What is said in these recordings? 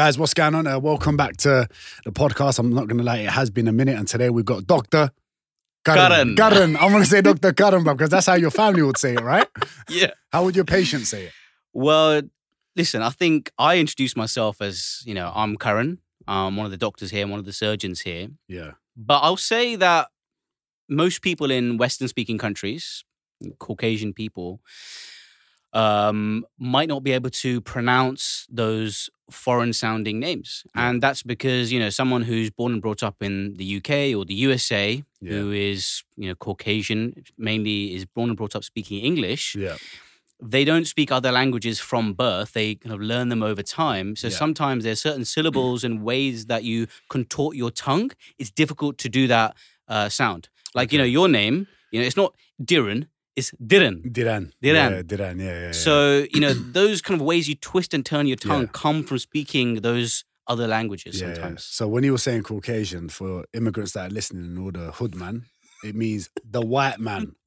Guys, what's going on? Uh, welcome back to the podcast. I'm not going to lie, it has been a minute. And today we've got Dr. Karan. Karan. I'm going to say Dr. Karan, because that's how your family would say it, right? Yeah. How would your patient say it? Well, listen, I think I introduced myself as, you know, I'm Karan. I'm one of the doctors here, I'm one of the surgeons here. Yeah. But I'll say that most people in Western speaking countries, Caucasian people, um, might not be able to pronounce those foreign sounding names. Yeah. And that's because, you know, someone who's born and brought up in the UK or the USA, Yeah. who is, you know, Caucasian, mainly is born and brought up speaking English, Yeah. they don't speak other languages from birth. They kind of learn them over time. So Yeah. sometimes there's certain syllables and ways that you contort your tongue. It's difficult to do that uh, sound. Like, you know, your name, you know, it's not Diran, it's Diran. Diran. Diran. Yeah, Diran. Yeah, yeah, yeah. So, you know, those kind of ways you twist and turn your tongue come from speaking those other languages sometimes. So when you were saying Caucasian for immigrants that are listening and all the hood man, it means the white man,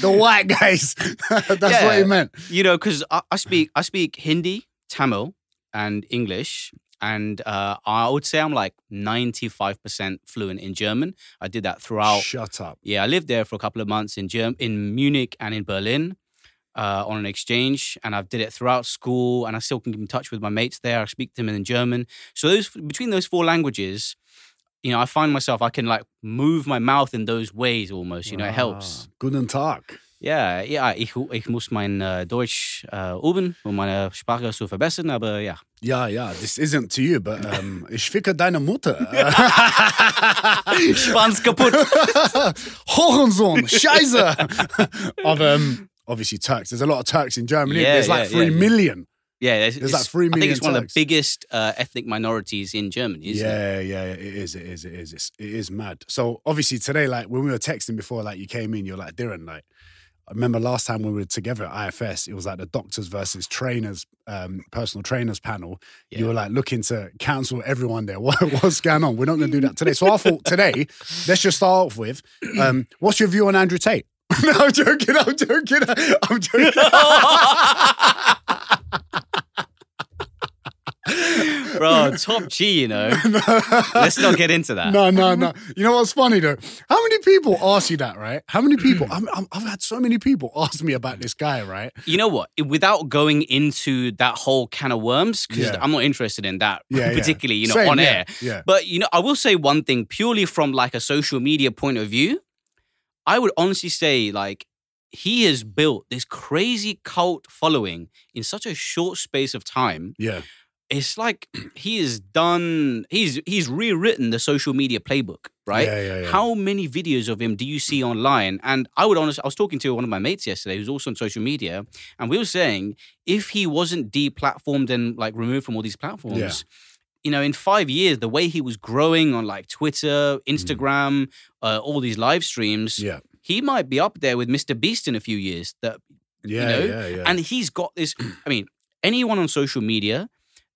the white guys. That's what it meant. You know, because I, I speak I speak Hindi, Tamil, and English, and uh, I would say I'm like 95% fluent in German. I did that throughout. Shut up. Yeah, I lived there for a couple of months in Germ- in Munich and in Berlin uh, on an exchange, and I've did it throughout school, and I still can keep in touch with my mates there. I speak to them in German. So those between those four languages, you know, I find myself I can like move my mouth in those ways almost. You know, it helps. Ah, Guten Tag. Ja, ja, ich, ich muss mein äh, Deutsch äh, üben, um meine Sprache zu verbessern, aber ja. Ja, ja, this isn't to you, but um, ich ficke deine Mutter. Schwanz kaputt. Hohensohn, Scheiße. of um, obviously Turks. There's a lot of Turks in Germany. Yeah, There's like yeah, three yeah, million. Yeah, it's, There's like three I think million it's one of the biggest uh, ethnic minorities in Germany, isn't it? Yeah, yeah, yeah, it is, it is, it is, it's, it is mad. So obviously today, like when we were texting before, like you came in, you're like, Darren, like, I remember last time we were together at IFS, it was like the doctors versus trainers, um, personal trainers panel. You were like looking to counsel everyone there. What, what's going on? We're not going to do that today. So I thought today, let's just start off with, um, what's your view on Andrew Tate? no, I'm joking. I'm joking. I'm joking. Bro, top G, you know. Let's not get into that. No, no, no. You know what's funny though? How many people ask you that, right? How many people? I'm, I'm, I've had so many people ask me about this guy, right? You know what? Without going into that whole can of worms, because Yeah. I'm not interested in that Yeah, yeah. particularly, you know, Same, on yeah, air. Yeah. But you know, I will say one thing purely from like a social media point of view. I would honestly say like he has built this crazy cult following in such a short space of time. Yeah. It's like he has done he's he's rewritten the social media playbook, right? Yeah, yeah, yeah. How many videos of him do you see online? And I would honestly, I was talking to one of my mates yesterday who's also on social media, and we were saying if he wasn't deplatformed and like removed from all these platforms, you know, in five years, the way he was growing on like Twitter, Instagram, uh, all these live streams, Mm. Yeah. he might be up there with Mr. Beast in a few years. That Yeah. know, yeah. Yeah. and he's got this. I mean, anyone on social media,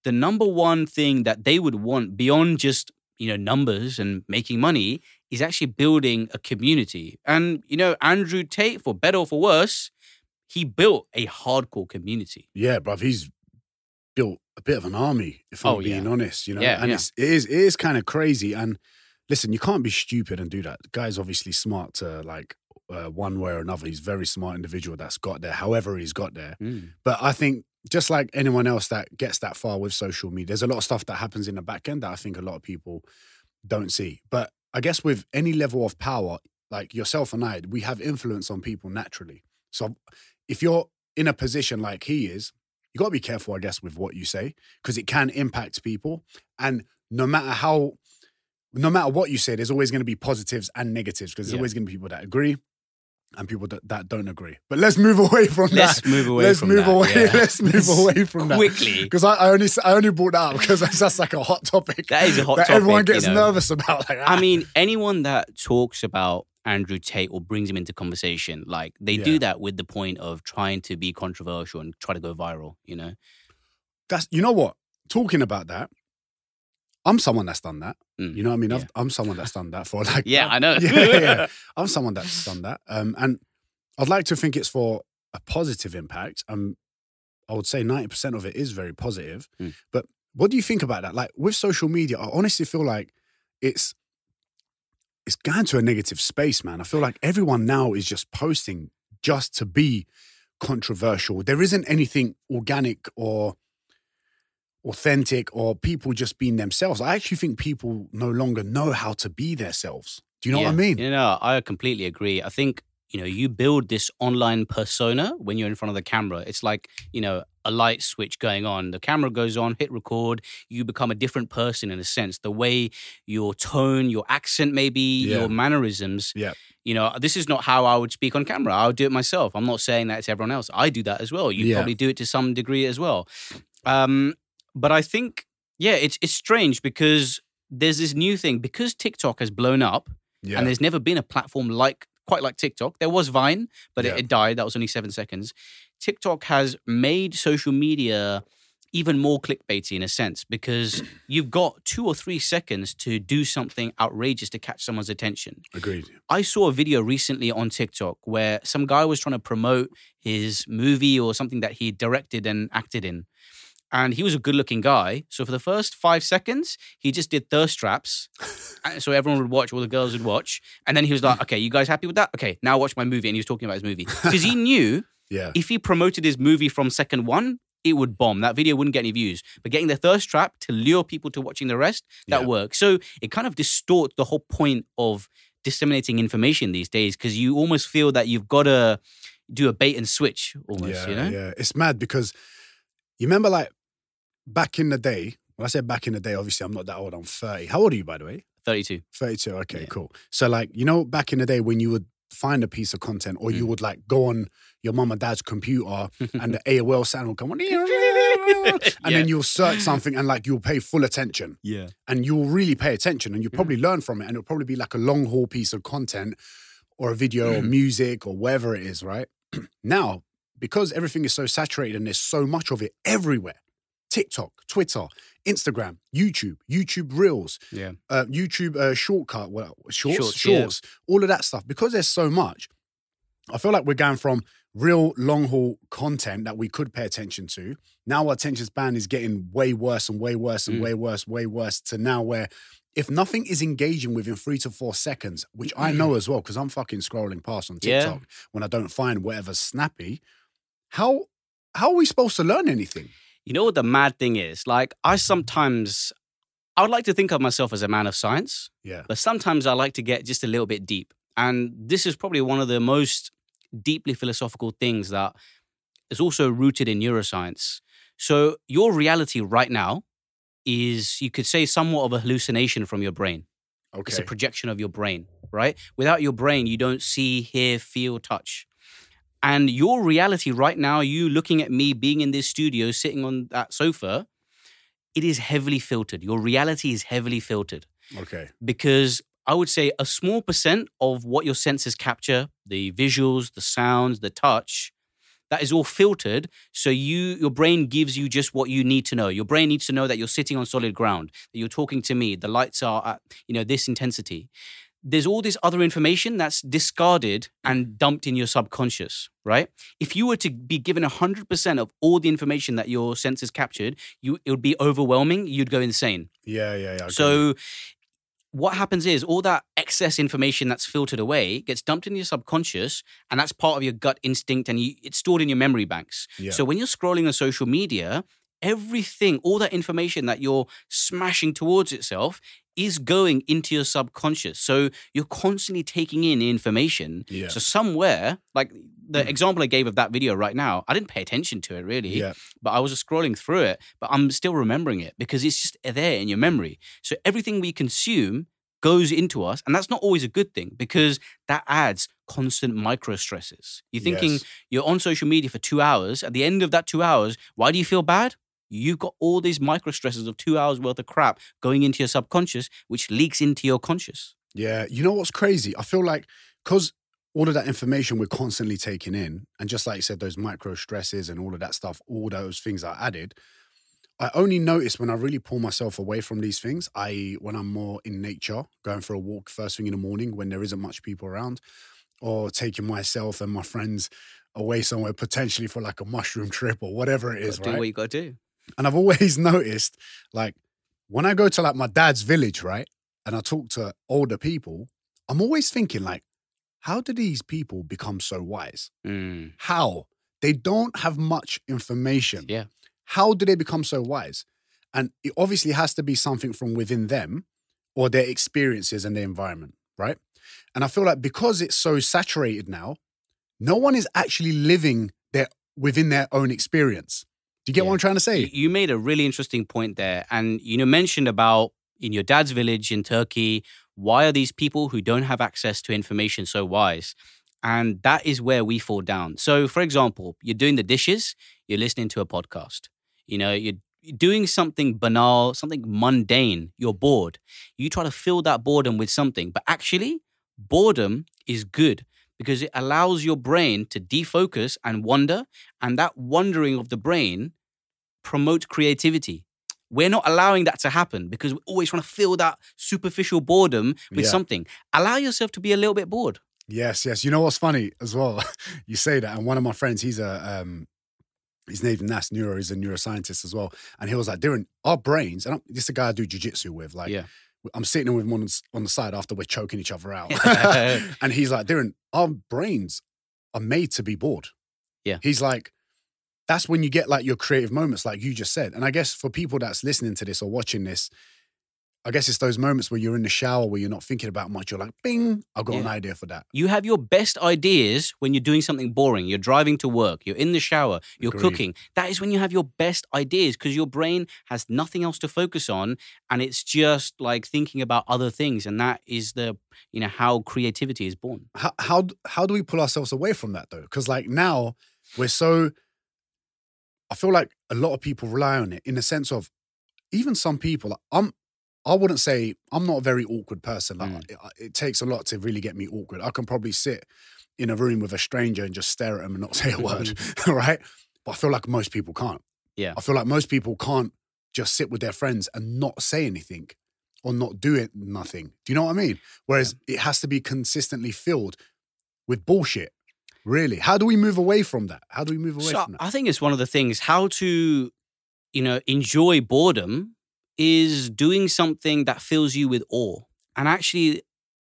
the number one thing that they would want beyond just you know numbers and making money is actually building a community. And you know, Andrew Tate, for better or for worse, he built a hardcore community. yeah, bruv, he's built a bit of an army, if I'm Oh, being yeah. honest, you know? Yeah, and yeah. It's, it is, it is kind of crazy. And listen, you can't be stupid and do that. The guy's obviously smart to like uh, one way or another. He's a very smart individual that's got there, however he's got there. But I think just like anyone else that gets that far with social media, there's a lot of stuff that happens in the back end that I think a lot of people don't see. But I guess with any level of power, like yourself and I, we have influence on people naturally. So if you're in a position like he is, you got to be careful, I guess, with what you say because it can impact people. And no matter how, no matter what you say, there's always going to be positives and negatives because there's Yeah. always going to be people that agree and people that, that don't agree. But let's move away from Let's that. move away Let's from move that, away. yeah. Let's move away from that quickly. because I, I only I only brought that up because that's, that's like a hot topic That is a hot that topic. everyone you gets know. nervous about. Like, I mean, anyone that talks about Andrew Tate or brings him into conversation, like they Yeah. do that with the point of trying to be controversial and try to go viral. You know? that's you know what. Talking about that, I'm someone that's done that. Mm. You know what I mean? Yeah. I've, I'm someone that's done that for like Yeah, I know. yeah, yeah. I'm someone that's done that. Um, and I'd like to think it's for a positive impact. Um, I would say 90% of it is very positive. Mm. But what do you think about that? Like with social media, I honestly feel like it's it's going to a negative space, man. I feel like everyone now is just posting just to be controversial. There isn't anything organic or authentic or people just being themselves. I actually think people no longer know how to be themselves. Do you know yeah. what I mean? You know, I completely agree. I think you know you build this online persona when you're in front of the camera. It's like you know a light switch going on. The camera goes on, hit record. You become a different person in a sense. The way your tone, your accent, maybe Yeah. your mannerisms. Yeah. You know, this is not how I would speak on camera. I would do it myself. I'm not saying that it's everyone else. I do that as well. You Yeah. probably do it to some degree as well. Um, but I think, yeah, it's it's strange because there's this new thing because TikTok has blown up Yeah. and there's never been a platform like quite like TikTok. There was Vine, but Yeah. it, it died. That was only seven seconds. TikTok has made social media even more clickbaity in a sense because you've got two or three seconds to do something outrageous to catch someone's attention. Agreed. I saw a video recently on TikTok where some guy was trying to promote his movie or something that he directed and acted in. And he was a good looking guy. So for the first five seconds, he just did thirst traps. So everyone would watch, all the girls would watch. And then he was like, okay, you guys happy with that? Okay, now watch my movie. And he was talking about his movie. Because he knew Yeah. if he promoted his movie from second one, it would bomb. That video wouldn't get any views. But getting the thirst trap to lure people to watching the rest, that Yeah. works. So it kind of distorts the whole point of disseminating information these days because you almost feel that you've got to do a bait and switch almost, yeah, you know? yeah. It's mad because you remember like back in the day, when I say back in the day, obviously I'm not that old, I'm 30. How old are you, by the way? 32. 32. Okay, Yeah. cool. So, like, you know, back in the day when you would find a piece of content or you Mm. would like go on your mum and dad's computer and the AOL sound will come on, and Yeah. then you'll search something and like you'll pay full attention Yeah. and you'll really pay attention and you'll Mm. probably learn from it and it'll probably be like a long haul piece of content or a video or Mm. music or whatever it is, right? now, because everything is so saturated and there's so much of it everywhere TikTok, Twitter, Instagram, YouTube, YouTube Reels, Yeah. uh, YouTube uh, Shortcut, well, shorts, Shorts, shorts, yeah. all of that stuff. Because there's so much, I feel like we're going from real long haul content that we could pay attention to. Now our attention span is getting way worse and way worse and Mm. way worse, way worse to now where if nothing is engaging within three to four seconds, which I know as well, because I'm fucking scrolling past on Yeah. TikTok when I don't find whatever's snappy, how how are we supposed to learn anything? You know what the mad thing is? Like, I sometimes, I would like to think of myself as a man of science, Yeah. but sometimes I like to get just a little bit deep. And this is probably one of the most deeply philosophical things that is also rooted in neuroscience. So, your reality right now is, you could say, somewhat of a hallucination from your brain. Okay. It's a projection of your brain, right? Without your brain, you don't see, hear, feel, touch. And your reality right now, you looking at me being in this studio, sitting on that sofa, it is heavily filtered. Your reality is heavily filtered Okay. because I would say a small percent of what your senses capture, the visuals, the sounds, the touch, that is all filtered. So you your brain gives you just what you need to know. Your brain needs to know that you're sitting on solid ground, that you're talking to me, the lights are at, you know, this intensity. There's all this other information that's discarded and dumped in your subconscious, right? If you were to be given 100% of all the information that your senses captured, you it would be overwhelming, you'd go insane. Yeah, yeah, yeah. So what happens is all that excess information that's filtered away gets dumped in your subconscious and that's part of your gut instinct and you, it's stored in your memory banks. Yeah. So when you're scrolling on social media, everything, all that information that you're smashing towards itself is going into your subconscious. So you're constantly taking in information. Yeah. Mm. So somewhere, like the example I gave of that video right now, I didn't pay attention to it really yeah, but I was just scrolling through it, but I'm still remembering it because it's just there in your memory. So everything we consume goes into us, and that's not always a good thing because that adds constant micro stresses. You're thinking Yes. you're on social media for two hours. At the end of that two hours, why do you feel bad? You've got all these micro stresses of two hours worth of crap going into your subconscious, which leaks into your conscious. Yeah, you know what's crazy? I feel like because all of that information we're constantly taking in, and just like you said, those micro stresses and all of that stuff, all those things are added. I only notice when I really pull myself away from these things, i.e., when I'm more in nature, going for a walk first thing in the morning when there isn't much people around, or taking myself and my friends away somewhere potentially for like a mushroom trip or whatever it is, Do right? what you got to do. And I've always noticed, like, when I go to like my dad's village, right, and I talk to older people, I'm always thinking, like, how do these people become so wise? Mm. How? They don't have much information. Yeah. How do they become so wise? And it obviously has to be something from within them or their experiences and their environment, right? And I feel like because it's so saturated now, no one is actually living their within their own experience. Do you get Yeah. what I'm trying to say? You, made a really interesting point there, and you know mentioned about in your dad's village in Turkey. Why are these people who don't have access to information so wise? And that is where we fall down. So, for example, you're doing the dishes, you're listening to a podcast. You know, you're doing something banal, something mundane. You're bored. You try to fill that boredom with something, but actually, boredom is good because it allows your brain to defocus and wonder, and that wandering of the brain promotes creativity. We're not allowing that to happen because we're always trying to fill that superficial boredom with Yeah. something. Allow yourself to be a little bit bored. Yes, yes. You know what's funny as well? you say that, and one of my friends, he's a um, his name's Nas Neuro, he's a neuroscientist as well, and he was like, "Darren, our brains." And I'm, this is a guy I do jujitsu with. Like, Yeah. I'm sitting with him on, the on the side after we're choking each other out, and he's like, "Darren, our brains are made to be bored." Yeah. He's like, that's when you get like your creative moments, like you just said. And I guess for people that's listening to this or watching this, I guess it's those moments where you're in the shower where you're not thinking about much. You're like, "Bing, I've got an idea for that." You have your best ideas when you're doing something boring. You're driving to work, you're in the shower, you're Agreed. cooking. That is when you have your best ideas because your brain has nothing else to focus on and it's just like thinking about other things and that is the you know how creativity is born. how how how do we pull ourselves away from that though? Because like now we're so. I feel like a lot of people rely on it in the sense of, even some people. like, I'm. I wouldn't say I'm not a very awkward person. Like Mm. it, it takes a lot to really get me awkward. I can probably sit in a room with a stranger and just stare at them and not say a word, right? But I feel like most people can't. Yeah. I feel like most people can't just sit with their friends and not say anything or not do it nothing. Do you know what I mean? Whereas it has to be consistently filled with bullshit. Really? How do we move away from that? How do we move away So from that? I think it's one of the things how to, you know, enjoy boredom is doing something that fills you with awe. And actually,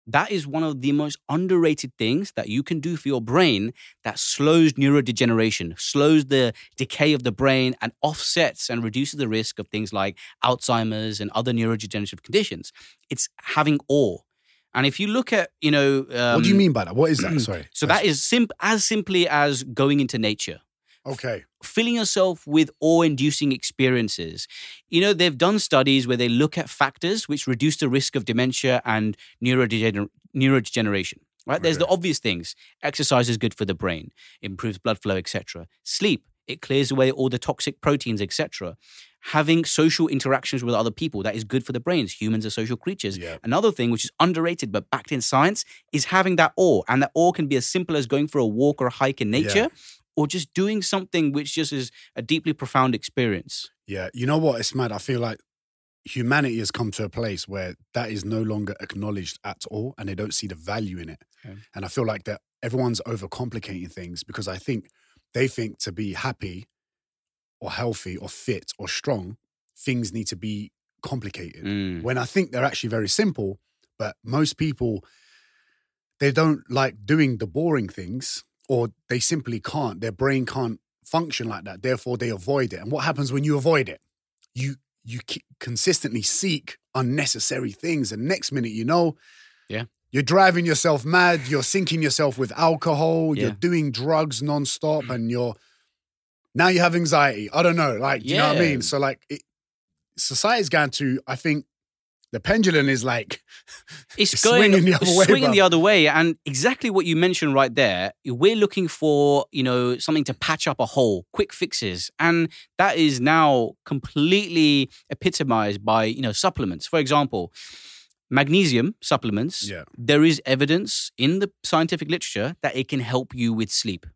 that is one of the most underrated things that you can do for your brain that slows neurodegeneration, slows the decay of the brain, and offsets and reduces the risk of things like Alzheimer's and other neurodegenerative conditions. It's having awe. And if you look at, you know, um, what do you mean by that? What is that? Sorry. So that is simp- as simply as going into nature okay. filling yourself with awe-inducing experiences. You know, they've done studies where they look at factors which reduce the risk of dementia and neurodegener- neurodegeneration. Right? There's the obvious things. Exercise is good for the brain, improves blood flow, etc. Sleep, it clears away all the toxic proteins, etc. Having social interactions with other people, that is good for the brains. Humans are social creatures. Yeah. Another thing which is underrated but backed in science is having that awe. And that awe can be as simple as going for a walk or a hike in nature or just doing something which just is a deeply profound experience. Yeah. You know what? It's mad. I feel like humanity has come to a place where that is no longer acknowledged at all and they don't see the value in it. Okay. And I feel like that everyone's overcomplicating things because I think they think to be happy or healthy or fit or strong, things need to be complicated. Mm. When I think they're actually very simple, but most people they don't like doing the boring things or they simply can't. Their brain can't function like that. Therefore they avoid it. And what happens when you avoid it? You you consistently seek unnecessary things and next minute you know Yeah. you're driving yourself mad, you're sinking yourself with alcohol, you're doing drugs nonstop and you're now you have anxiety. I don't know, like do you know what I mean? So like it, society's going to I think the pendulum is like It's, It's going swinging the other way, swinging the other way, and exactly what you mentioned right there. We're looking for you know something to patch up a hole, quick fixes, and that is now completely epitomized by you know supplements. For example, magnesium supplements. Yeah. There is evidence in the scientific literature that it can help you with sleep.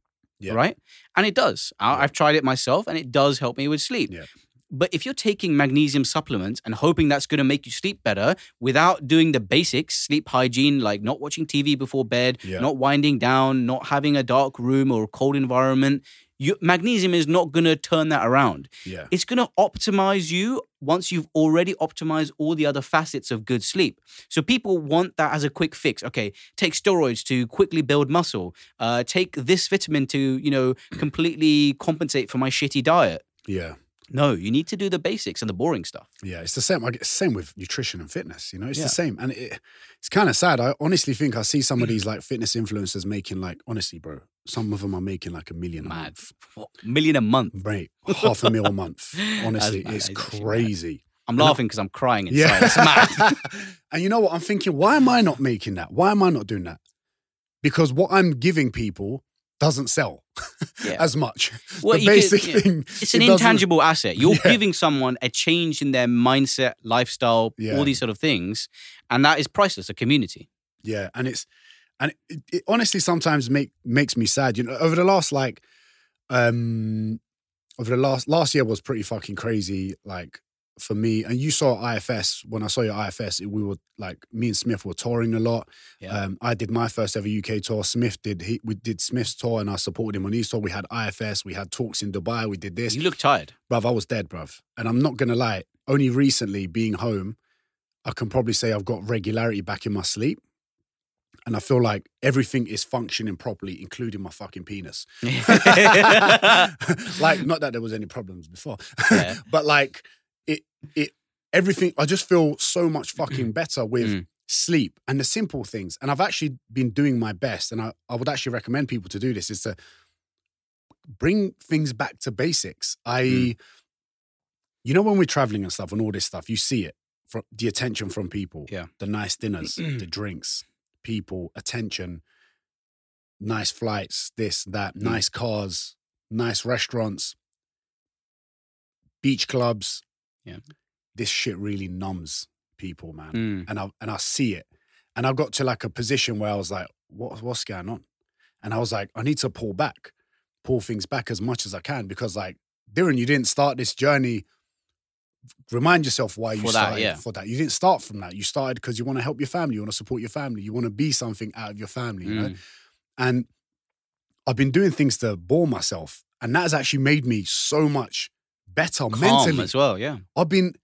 Yeah. Right, and it does. I- Yeah. I've tried it myself, and it does help me with sleep. Yeah. but if you're taking magnesium supplements and hoping that's going to make you sleep better without doing the basics, sleep hygiene, like not watching TV before bed, Yeah. not winding down, not having a dark room or a cold environment, you, magnesium is not going to turn that around. Yeah. It's going to optimize you once you've already optimized all the other facets of good sleep. So people want that as a quick fix. Okay, take steroids to quickly build muscle. Uh, take this vitamin to you know completely compensate for my shitty diet. Yeah. No, you need to do the basics and the boring stuff. Yeah, it's the same. Same with nutrition and fitness. You know, it's Yeah. the same, and it, it's kind of sad. I honestly think I see some of these like fitness influencers making like honestly, bro. Some of them are making like a million a Mad. month, What, million a month. mate. Half a mil a month. Honestly, mad. it's That is actually crazy. I'm And laughing because I'm crying inside. It's mad. and you know what? I'm thinking, why am I not making that? Why am I not doing that? Because what I'm giving people doesn't sell Yeah. as much. Well, the you could- yeah. thing. It's an it intangible asset. You're Yeah. giving someone a change in their mindset, lifestyle, Yeah. all these sort of things, and that is priceless. A community. Yeah, and it's and it, it honestly sometimes make makes me sad. You know, over the last like um over the last last year was pretty fucking crazy. Like for me, and you saw IFS when I saw your IFS. We were like me and Smith were touring a lot. Yeah. Um, I did my first ever UK tour. Smith did he we did Smith's tour, and I supported him on his tour. We had IFS. We had talks in Dubai. We did this. You look tired. bruv, I was dead, bruv. And I'm not gonna lie, only recently being home, I can probably say I've got regularity back in my sleep. And I feel like everything is functioning properly, including my fucking penis. like, not that there was any problems before, Yeah. but like it, it, everything. I just feel so much fucking better with Mm. sleep and the simple things. And I've actually been doing my best, and I, I would actually recommend people to do this: is to bring things back to basics. I, Mm. you know, when we're traveling and stuff and all this stuff, you see it from the attention from people. Yeah. the nice dinners, the drinks, people, attention, nice flights, this, that, Mm. nice cars, nice restaurants, beach clubs. Yeah. This shit really numbs people, man. Mm. And I and I see it. And I got to like a position where I was like, what what's going on? And I was like, I need to pull back, pull things back as much as I can because like Darren, you didn't start this journey. Remind yourself why you For that, started yeah. for that. You didn't start from that. You started because you want to help your family, you want to support your family, you want to be something out of your family, you know? Mm. And I've been doing things to bore myself. And that has actually made me so much better Calm mentally. as well. Yeah. I've been.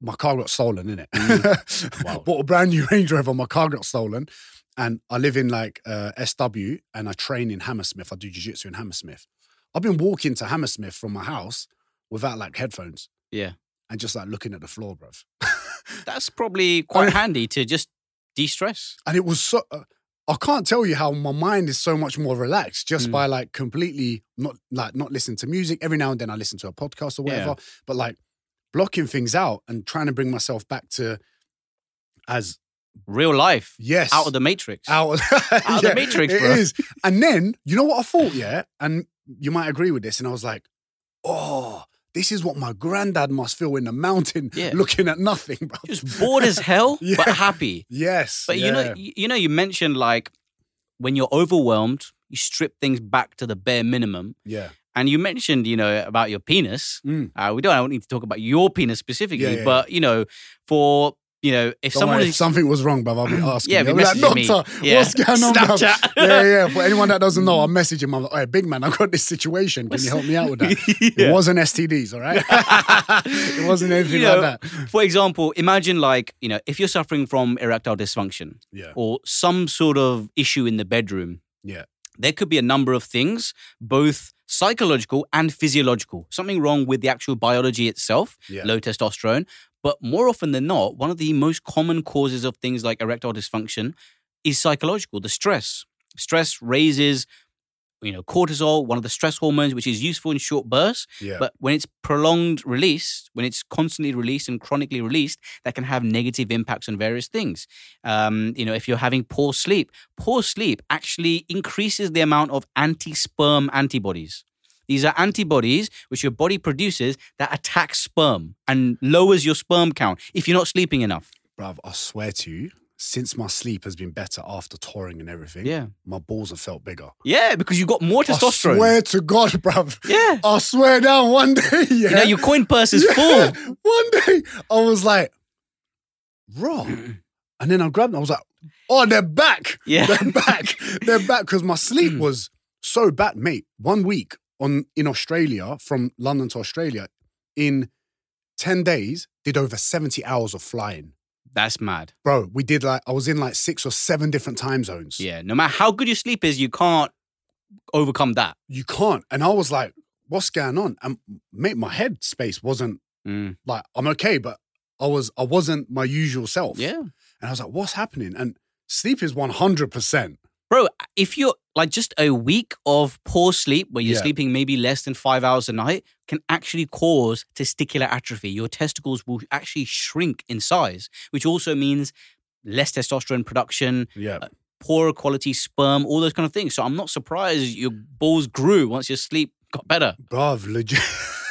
My car got stolen, innit? Mm. Wow. Bought a brand new Range Rover. My car got stolen, and I live in like uh, SW, and I train in Hammersmith. I do jiu-jitsu in Hammersmith. I've been walking to Hammersmith from my house without like headphones Yeah. and just like looking at the floor, bruv. That's probably quite handy to just de-stress. and it was so. Uh, I can't tell you how my mind is so much more relaxed just Mm. by like completely not like not listening to music. Every now and then I listen to a podcast or whatever, but like blocking things out and trying to bring myself back to as Real life. yes Out of the matrix. out, of the matrix, bro. is. And then you know what I thought, yeah, and you might agree with this, and I was like, oh. This is what my granddad must feel in the mountain, Yeah. looking at nothing, bro. Just bored as hell, Yeah. but happy. Yes, But you know, you know, you mentioned like when you're overwhelmed, you strip things back to the bare minimum. yeah, And you mentioned, you know, about your penis. Mm. Uh, we don't, I don't need to talk about your penis specifically, Yeah, yeah, but you know, for you know, if Don't someone worry, if something was wrong, bruv, I'll be asking. Yeah, be I'll be like, messaging me. doctor, Yeah. what's going on, bruv? Snapchat. Yeah, yeah. For anyone that doesn't know, I'm messaging him. I'm like, hey, big man, I've got this situation. Can you help me out with that? Yeah. It wasn't STDs, all right? it wasn't anything You know, like that. for example, imagine like, you know, if you're suffering from erectile dysfunction Yeah, or some sort of issue in the bedroom, yeah, there could be a number of things, both psychological and physiological. Something wrong with the actual biology itself, yeah. low testosterone. But more often than not, one of the most common causes of things like erectile dysfunction is psychological, the stress. Stress raises, you know, cortisol, one of the stress hormones, which is useful in short bursts. yeah. But when it's prolonged release, when it's constantly released and chronically released, that can have negative impacts on various things. Um, you know, if you're having poor sleep, poor sleep actually increases the amount of anti-sperm antibodies. These are antibodies which your body produces that attack sperm and lowers your sperm count if you're not sleeping enough. Bruv, I swear to you, since my sleep has been better after touring and everything, Yeah. my balls have felt bigger. Yeah, because you got more testosterone. I swear to God, bruv. Yeah. I swear down one day, yeah. You know, your coin purse is Yeah. full. One day I was like, raw. And then I grabbed them. I was like, oh, they're back. Yeah. They're back. they're back. Because my sleep hmm. was so bad, mate. One week on in Australia, from London to Australia, in 10 days, did over 70 hours of flying. That's mad. Bro, we did like, I was in like six or seven different time zones. Yeah. No matter how good your sleep is, you can't overcome that. You can't. And I was like, what's going on? And mate, my head space wasn't Mm. like, I'm okay, but I was, I wasn't my usual self. Yeah. And I was like, what's happening? And sleep is 100%. Bro, if you're like just a week of poor sleep where you're Yeah. sleeping maybe less than five hours a night can actually cause testicular atrophy. Your testicles will actually shrink in size, which also means less testosterone production, Yeah. Uh, poorer quality sperm, all those kind of things. So I'm not surprised your balls grew once your sleep got better. Bruv, legit.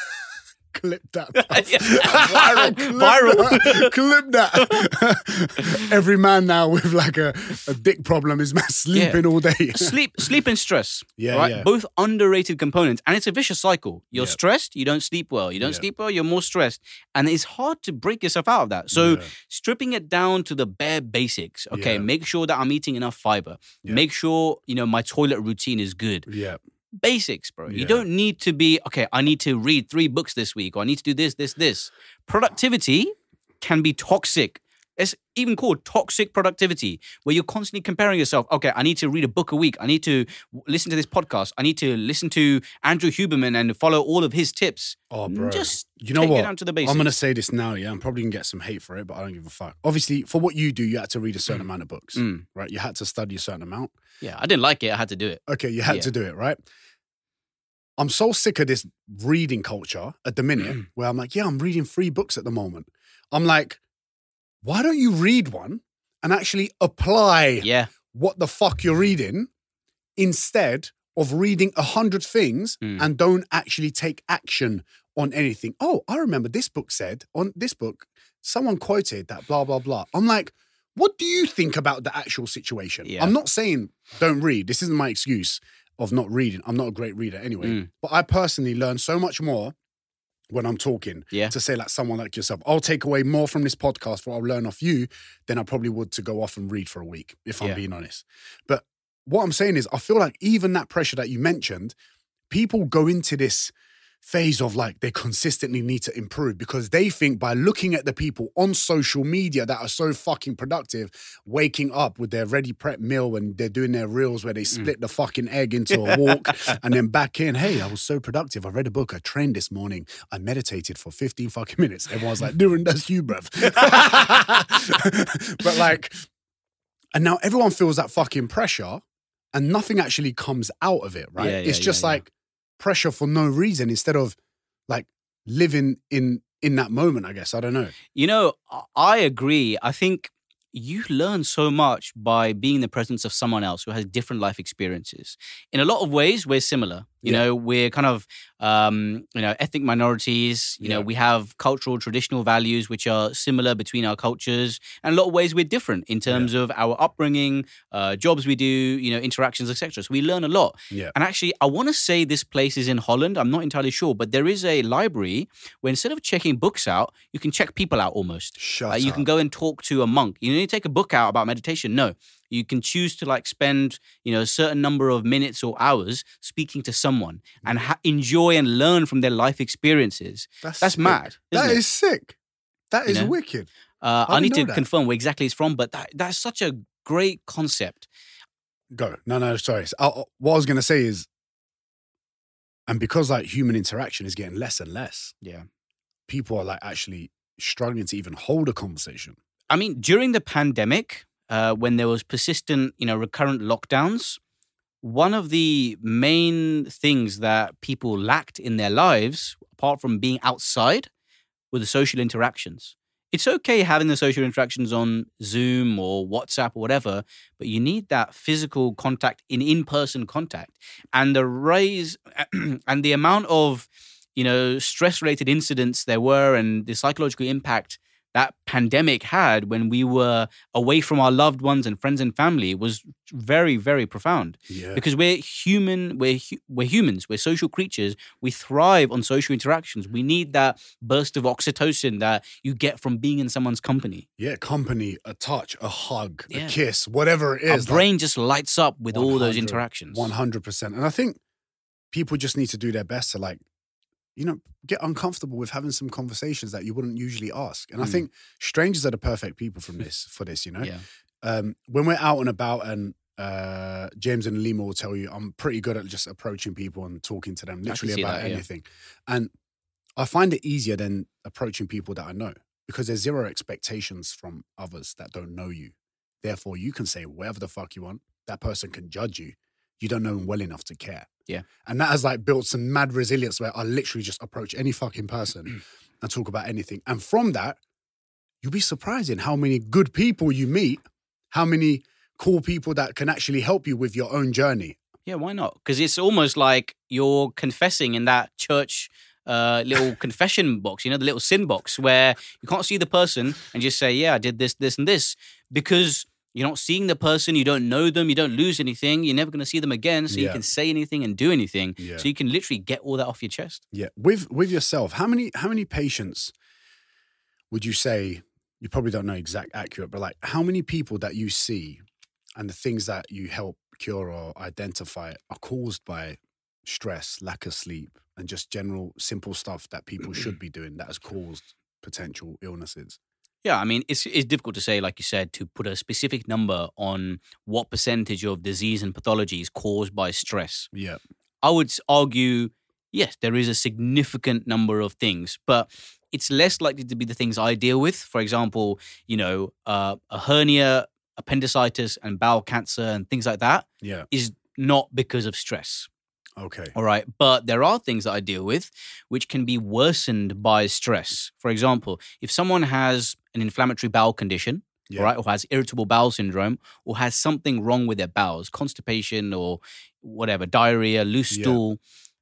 Clip that. Viral. Clip Viral. That. Clip that. Every man now with like a, a dick problem is sleeping all day. sleep, sleep and stress. Yeah, right? yeah. Both underrated components, and it's a vicious cycle. You're Yeah. stressed, you don't sleep well. You don't Yeah. sleep well, you're more stressed, and it's hard to break yourself out of that. So Yeah. stripping it down to the bare basics. Okay, Yeah. make sure that I'm eating enough fiber. Yeah. Make sure you know my toilet routine is good. Yeah. Basics, bro. You don't need to be okay. I need to read three books this week, or I need to do this, this, this. Productivity can be toxic. It's even called toxic productivity, where you're constantly comparing yourself. Okay, I need to read a book a week. I need to listen to this podcast. I need to listen to Andrew Huberman and follow all of his tips. Oh, bro. Just you know what? down to the basics. I'm going to say this now, yeah. I'm probably going to get some hate for it, but I don't give a fuck. Obviously, for what you do, you had to read a certain amount of books, Mm. right? You had to study a certain amount. Yeah, I didn't like it. I had to do it. Okay, you had Yeah. to do it, right? I'm so sick of this reading culture at the minute where I'm like, yeah, I'm reading three books at the moment. I'm like, why don't you read one and actually apply Yeah, what the fuck you're reading instead of reading a hundred things Mm. and don't actually take action on anything? Oh, I remember this book said on this book, someone quoted that blah, blah, blah. I'm like, what do you think about the actual situation? Yeah. I'm not saying don't read. This isn't my excuse of not reading. I'm not a great reader anyway. Mm. But I personally learn so much more when I'm talking Yeah. to say like someone like yourself. I'll take away more from this podcast what I'll learn off you than I probably would to go off and read for a week, if I'm Yeah. being honest. But what I'm saying is I feel like even that pressure that you mentioned, people go into this phase of like they consistently need to improve because they think by looking at the people on social media that are so fucking productive, waking up with their ready prep meal and they're doing their reels where they mm. split the fucking egg into a walk and then back in, hey, I was so productive. I read a book, I trained this morning, I meditated for 15 fucking minutes. Everyone's like, Duran, that's you, bruv. but like, and now everyone feels that fucking pressure and nothing actually comes out of it, right? Yeah, yeah, it's just yeah. like pressure for no reason instead of like living in in that moment, I guess. I don't know. You know, I- agree. I think you learn so much by being in the presence of someone else who has different life experiences. In a lot of ways, we're similar. You Yeah. know, we're kind of, um, you know, ethnic minorities. You know, we have cultural, traditional values which are similar between our cultures. And a lot of ways, we're different in terms of our upbringing, uh, jobs we do, you know, interactions, etc. So we learn a lot. Yeah. And actually, I want to say this place is in Holland. I'm not entirely sure, but there is a library where instead of checking books out, you can check people out almost. Shut Like, you can go and talk to a monk. You need to take a book out about meditation. No, you can choose to like spend you know a certain number of minutes or hours speaking to someone and ha- enjoy and learn from their life experiences. That's sick. mad, That it? is sick. That is You know? wicked. Uh, I I need to that. confirm where exactly it's from, but that, that's such a great concept. Go. No, no, sorry. So, I- what I was going to say is, and because like human interaction is getting less and less, Yeah. people are like actually struggling to even hold a conversation. I mean, during the pandemic, uh, when there was persistent, you know, recurrent lockdowns, one of the main things that people lacked in their lives, apart from being outside, were the social interactions. It's okay having the social interactions on Zoom or WhatsApp or whatever, but you need that physical contact in in-person contact. And the rise and the amount of, you know, stress-related incidents there were and the psychological impact that pandemic had when we were away from our loved ones and friends and family was very very profound Yeah. because we're human we're hu- we're humans we're social creatures we thrive on social interactions we need that burst of oxytocin that you get from being in someone's company Yeah, company, a touch, a hug, Yeah. a kiss, whatever it is our is. like, brain just lights up with all those interactions 100%. And I think people just need to do their best to like, you know, get uncomfortable with having some conversations that you wouldn't usually ask. And I Mm. think strangers are the perfect people from this for this, you know. yeah Um, when we're out and about and uh, James and Lima will tell you I'm pretty good at just approaching people and talking to them literally about that, yeah. anything. And I find it easier than approaching people that I know because there's zero expectations from others that don't know you. Therefore, you can say whatever the fuck you want. That person can judge you. You don't know them well enough to care. Yeah. And that has like built some mad resilience where I literally just approach any fucking person and talk about anything. And from that, you'll be surprised in how many good people you meet, how many cool people that can actually help you with your own journey. Yeah, why not? Because it's almost like you're confessing in that church uh, little confession box, you know, the little sin box where you can't see the person and just say, yeah, I did this, this, and this. Because you're not seeing the person, you don't know them, you don't lose anything, you're never going to see them again. So you can say anything and do anything. Yeah. So you can literally get all that off your chest. Yeah. With with yourself, how many how many patients would you say you probably don't know exact accurate, but like how many people that you see and the things that you help cure or identify are caused by stress, lack of sleep, and just general simple stuff that people should be doing that has caused potential illnesses? Yeah, I mean, it's it's difficult to say, like you said, to put a specific number on what percentage of disease and pathology is caused by stress. Yeah. I would argue, yes, there is a significant number of things, but it's less likely to be the things I deal with. For example, you know, uh, a hernia, appendicitis, and bowel cancer, and things like that Yeah. is not because of stress. Okay. All right. But there are things that I deal with which can be worsened by stress. For example, if someone has an inflammatory bowel condition, Yeah. right, or has irritable bowel syndrome, or has something wrong with their bowels, constipation or whatever, diarrhea, loose Yeah. stool,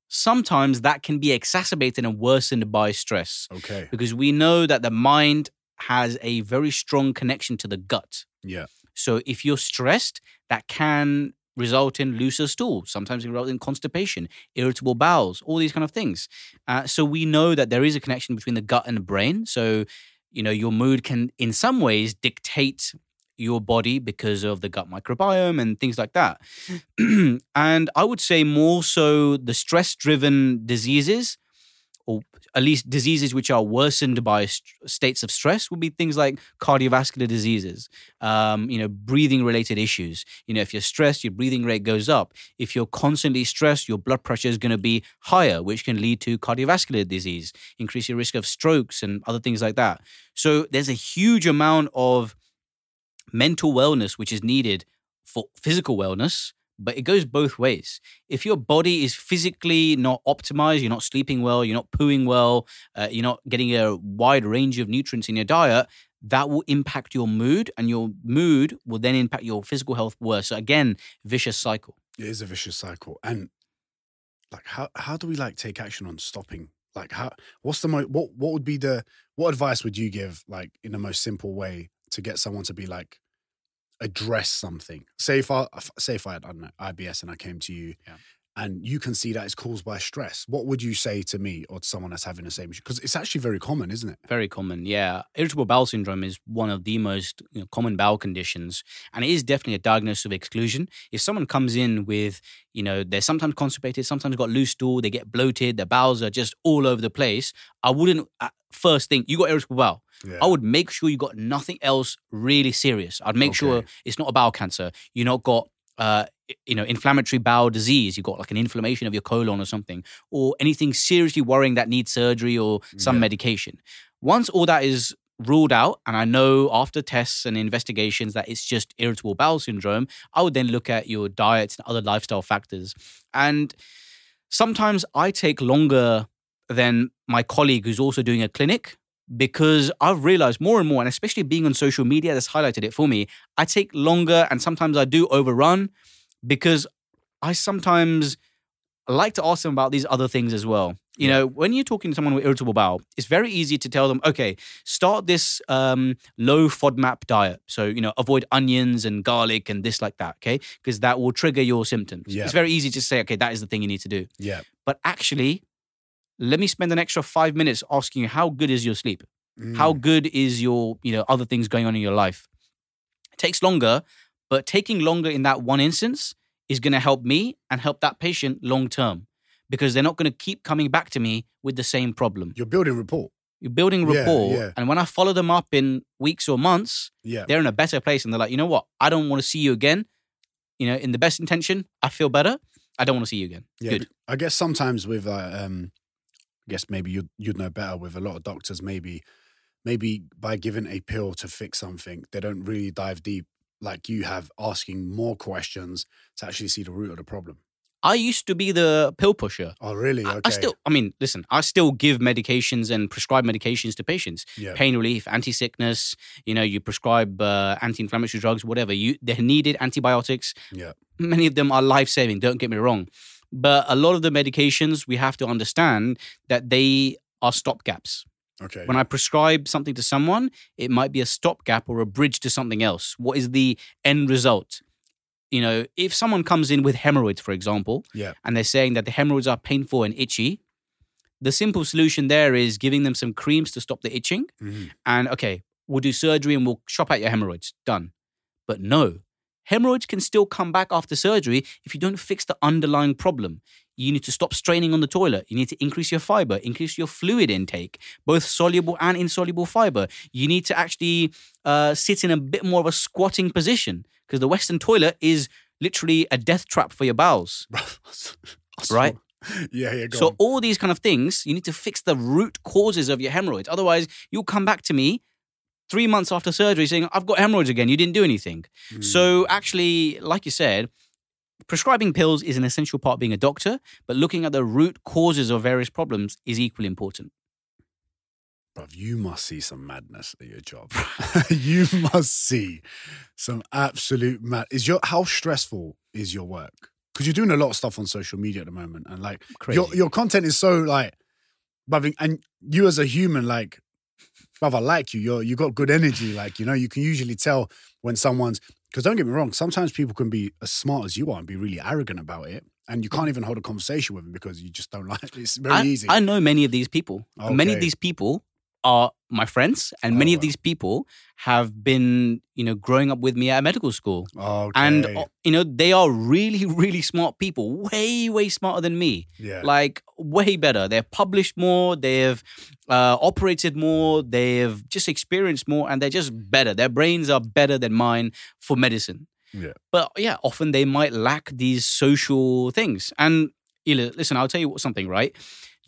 sometimes that can be exacerbated and worsened by stress Okay. because we know that the mind has a very strong connection to the gut. Yeah. So if you're stressed, that can result in looser stool. Sometimes it result in constipation, irritable bowels, all these kind of things. Uh, so we know that there is a connection between the gut and the brain. So you know your mood can, in some ways, dictate your body because of the gut microbiome and things like that. Hmm. and I would say more so the stress-driven diseases or at least diseases which are worsened by st- states of stress would be things like cardiovascular diseases, um, you know, breathing related issues. You know, if you're stressed, your breathing rate goes up. If you're constantly stressed, your blood pressure is going to be higher, which can lead to cardiovascular disease, increase your risk of strokes and other things like that. So there's a huge amount of mental wellness which is needed for physical wellness but it goes both ways. If your body is physically not optimized, you're not sleeping well, you're not pooing well, uh, you're not getting a wide range of nutrients in your diet, that will impact your mood, and your mood will then impact your physical health worse. So again, vicious cycle. It is a vicious cycle. And like how how do we like take action on stopping? Like how what's the what what would be the what advice would you give like in the most simple way to get someone to be like address something? Say if I say if I had I don't know, IBS and I came to you Yeah. And you can see that it's caused by stress, what would you say to me or to someone that's having the same issue? Because it's actually very common, isn't it? Very common, yeah. Irritable bowel syndrome is one of the most you know, common bowel conditions, and it is definitely a diagnosis of exclusion. If someone comes in with, you know, they're sometimes constipated, sometimes got loose stool, they get bloated, their bowels are just all over the place, I wouldn't at first think you got irritable bowel. Yeah. I would make sure you got nothing else really serious. I'd make sure it's not a bowel cancer. You not got uh, you know inflammatory bowel disease. you've got like an inflammation of your colon or something, or anything seriously worrying that needs surgery or some Yeah. medication. Once all that is ruled out, and I know after tests and investigations that it's just irritable bowel syndrome, I would then look at your diet and other lifestyle factors. And sometimes I take longer than my colleague who's also doing a clinic because I've realized more and more, and especially being on social media, that's highlighted it for me. I take longer and sometimes I do overrun because I sometimes like to ask them about these other things as well. You know, when you're talking to someone with irritable bowel, it's very easy to tell them, okay, start this um, low FODMAP diet. So, you know, avoid onions and garlic and this like that, okay? Because that will trigger your symptoms. Yeah. It's very easy to say, okay, that is the thing you need to do. Yeah. But actually, let me spend an extra five minutes asking you how good is your sleep? How Mm. good is your, you know, other things going on in your life? It takes longer, but taking longer in that one instance is going to help me and help that patient long term because they're not going to keep coming back to me with the same problem. You're building rapport. You're building rapport. yeah. And when I follow them up in weeks or months, Yeah. they're in a better place and they're like, you know what? I don't want to see you again. You know, in the best intention, I feel better. I don't want to see you again. Yeah, Good. I guess sometimes with uh, um, guess maybe you'd you'd know better with a lot of doctors. Maybe maybe by giving a pill to fix something, they don't really dive deep like you have, asking more questions to actually see the root of the problem. I used to be the pill pusher. Oh, really? I- I still, I mean, listen, I still give medications and prescribe medications to patients. yeah. Pain relief, anti-sickness. You know, you prescribe uh, anti-inflammatory drugs, whatever. You they're needed antibiotics. Yeah. Many of them are life-saving. Don't get me wrong, but a lot of the medications we have to understand that they are stopgaps. Okay. When I prescribe something to someone, it might be a stopgap or a bridge to something else. What is the end result? You know, if someone comes in with hemorrhoids, for example, Yeah. and they're saying that the hemorrhoids are painful and itchy, the simple solution there is giving them some creams to stop the itching. Mhm. And okay, we'll do surgery and we'll chop out your hemorrhoids. Done. But no, hemorrhoids can still come back after surgery if you don't fix the underlying problem. You need to stop straining on the toilet. You need to increase your fiber, increase your fluid intake, both soluble and insoluble fiber. You need to actually uh, sit in a bit more of a squatting position because the Western toilet is literally a death trap for your bowels. Right. Yeah, yeah. Go So on. all these kind of things, you need to fix the root causes of your hemorrhoids. Otherwise, you'll come back to me three months after surgery saying, I've got hemorrhoids again. You didn't do anything. Mm. So actually, like you said, prescribing pills is an essential part of being a doctor, but looking at the root causes of various problems is equally important. Bruv, you must see some madness at your job. you must see some absolute mad. Is your how stressful is your work? Because you're doing a lot of stuff on social media at the moment, and like your Crazy. your content is so like, bruv, and you as a human, like, bruv, I like you. You're you got good energy. Like you know, you can usually tell when someone's. Because don't get me wrong, sometimes people can be as smart as you are and be really arrogant about it, and you mm. can't even hold a conversation with them because you just don't like. it. It's very I, easy. I know many of these people. Many of these people are my friends, and many Oh, of these people have been, you know, growing up with me at medical school. okay. And uh, you know, they are really, really smart people, way, way smarter than me. yeah, Like way better. They've published more. They've uh, operated more. They've just experienced more, and they're just better. Their brains are better than mine for medicine. Yeah. But yeah, often they might lack these social things. And you know, listen, I'll tell you something. Right,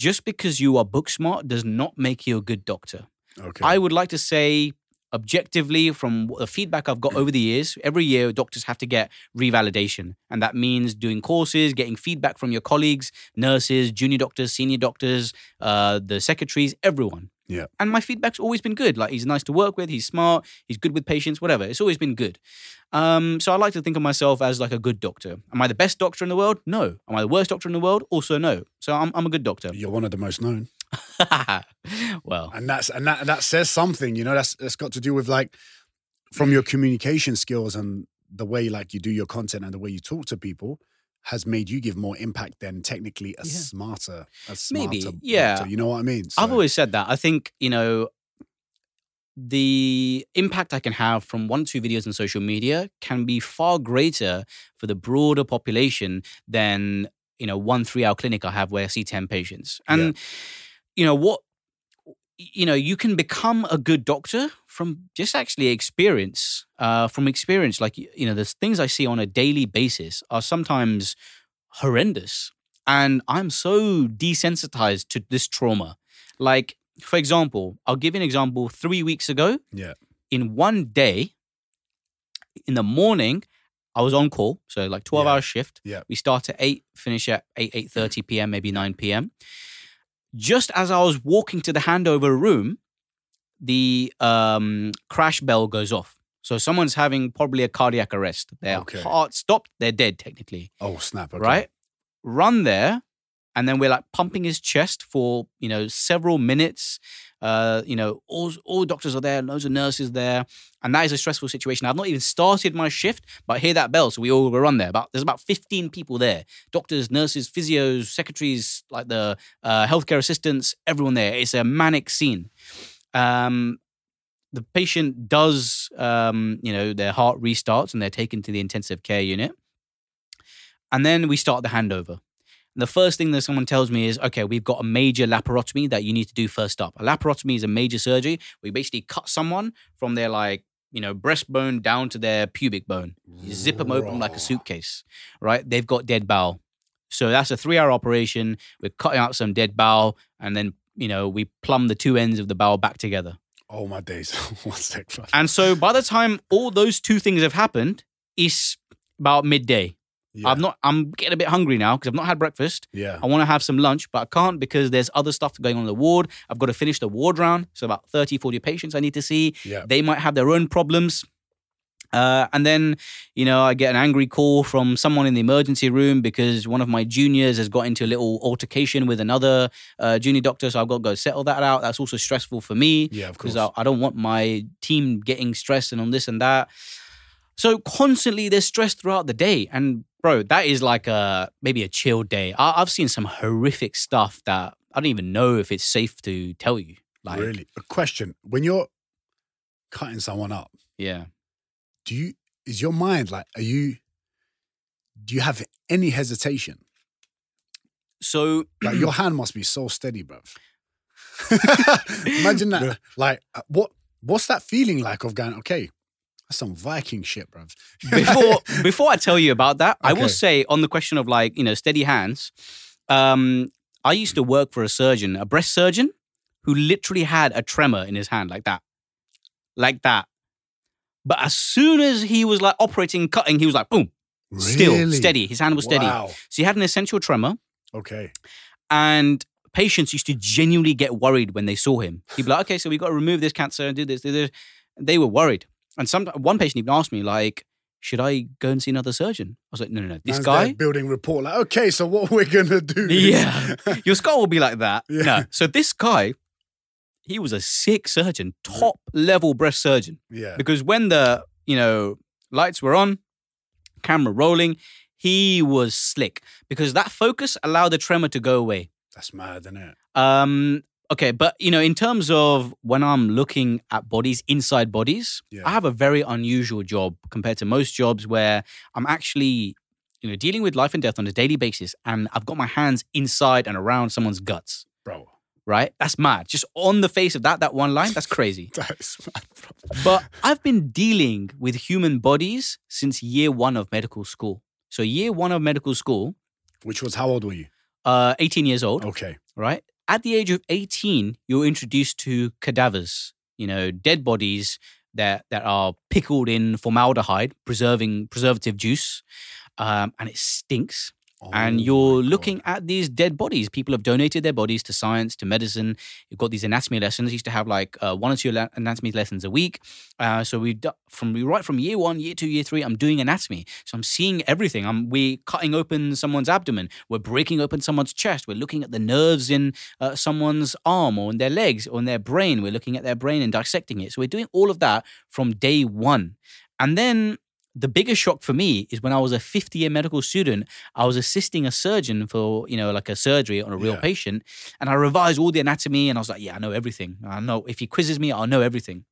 just because you are book smart does not make you a good doctor. okay. I would like to say objectively from the feedback I've got over the years, every year doctors have to get revalidation. And that means doing courses, getting feedback from your colleagues, nurses, junior doctors, senior doctors, uh, the secretaries, everyone. Yeah. And my feedback's always been good. Like he's nice to work with, he's smart, he's good with patients, whatever. It's always been good. Um, so I like to think of myself as like a good doctor. Am I the best doctor in the world? No. Am I the worst doctor in the world? Also no. So I'm, I'm a good doctor. You're one of the most known, well, and that's and that that says something. You know, that's that's got to do with like from your communication skills and the way like you do your content and the way you talk to people has made you give more impact than technically a Yeah. smarter, a smarter. Maybe, yeah. You know what I mean? I've always said that. I think, you know, the impact I can have from one or two videos on social media can be far greater for the broader population than, you know, one three hour clinic I have where I see 10 patients. And, you know, what, you know, you can become a good doctor from just actually experience, uh, from experience. Like, you know, the things I see on a daily basis are sometimes horrendous. And I'm so desensitized to this trauma. Like, for example, I'll give you an example. Three weeks ago, Yeah. in one day, in the morning, I was on call, so like 12 Yeah. hour shift. Yeah. We start at 8, finish at 8, 8.30 p.m., maybe 9 p.m. Just as I was walking to the handover room, the um, crash bell goes off. So someone's having probably a cardiac arrest. Their Okay. heart stopped, they're dead technically Oh snap! Okay. right? Run there, and then we're like pumping his chest for you know several minutes. Uh, you know, all all doctors are there, loads of nurses there, and that is a stressful situation. I've not even started my shift, but I hear that bell, so we all go run there. About there's about 15 people there: doctors, nurses, physios, secretaries, like the uh, healthcare assistants, everyone there. It's a manic scene. Um, the patient does, um, you know, their heart restarts and they're taken to the intensive care unit, and then we start the handover. And the first thing that someone tells me is, okay, we've got a major laparotomy that you need to do first up. A laparotomy is a major surgery We basically cut someone from their like, you know, breastbone down to their pubic bone. You zip them open like a suitcase, right? They've got dead bowel. So that's a three hour operation. We're cutting out some dead bowel and then, you know, we plumb the two ends of the bowel back together. Oh my days. One sec. And so by the time all those two things have happened, it's about midday. Yeah. I'm not. I'm getting a bit hungry now because I've not had breakfast. Yeah. I want to have some lunch, but I can't because there's other stuff going on in the ward. I've got to finish the ward round. So about 30, 40 patients I need to see. Yeah. They might have their own problems. Uh, and then, you know, I get an angry call from someone in the emergency room because one of my juniors has got into a little altercation with another uh, junior doctor. So I've got to go settle that out. That's also stressful for me Yeah, of course. because I, I don't want my team getting stressed and on this and that. So constantly there's stress throughout the day. And bro, that is like a maybe a chill day. I, I've seen some horrific stuff that I don't even know if it's safe to tell you. Like, really. A question. When you're cutting someone up, yeah. Do you is your mind like are you do you have any hesitation? So Like your hand must be so steady, bruv. Imagine that. Like uh, what what's that feeling like of going, okay, that's some Viking shit, bruv. before before I tell you about that, I will say on the question of like you know steady hands. Um, I used to work for a surgeon, a breast surgeon, who literally had a tremor in his hand like that, like that. But as soon as he was like operating, cutting, he was like boom, still steady. His hand was steady. Wow. So he had an essential tremor, Okay. and patients used to genuinely get worried when they saw him. He'd be like, "Okay, so we've got to remove this cancer and do this, do this." They were worried, and some one patient even asked me like, "Should I go and see another surgeon?" I was like, "No, no, no. This Man's guy." building report like, okay, so what we're gonna do? Yeah, your skull will be like that. Yeah. No, so this guy, he was a sick surgeon, top level breast surgeon. yeah. Because when the you know lights were on, camera rolling, he was slick because that focus allowed the tremor to go away. That's mad, isn't it? Um, okay, but you know, in terms of when I'm looking at bodies inside bodies, Yeah. I have a very unusual job compared to most jobs where I'm actually, you know, dealing with life and death on a daily basis, and I've got my hands inside and around someone's guts. Bro. Right? That's mad. Just on the face of that, that one line, that's crazy. That is mad, bro. But I've been dealing with human bodies since year one of medical school. So year one of medical school, Which was how old were you? uh, 18 years old. Okay. right? At the age of 18, you're introduced to cadavers, you know, dead bodies that, that are pickled in formaldehyde, preserving preservative juice, um, and it stinks. And Oh you're looking at these dead bodies. People have donated their bodies to science, to medicine. You've got these anatomy lessons. I used to have like uh, one or two anatomy lessons a week. Uh, so we from right from year one, year two, year three, I'm doing anatomy. So I'm seeing everything. I'm we cutting open someone's abdomen. We're breaking open someone's chest. We're looking at the nerves in uh, someone's arm or in their legs or in their brain. We're looking at their brain and dissecting it. So we're doing all of that from day one. And then the biggest shock for me is when I was a 50 year medical student, I was assisting a surgeon for, you know, like a surgery on a real Yeah. patient. And I revised all the anatomy and I was like, yeah, I know everything. I know if he quizzes me, I'll know everything.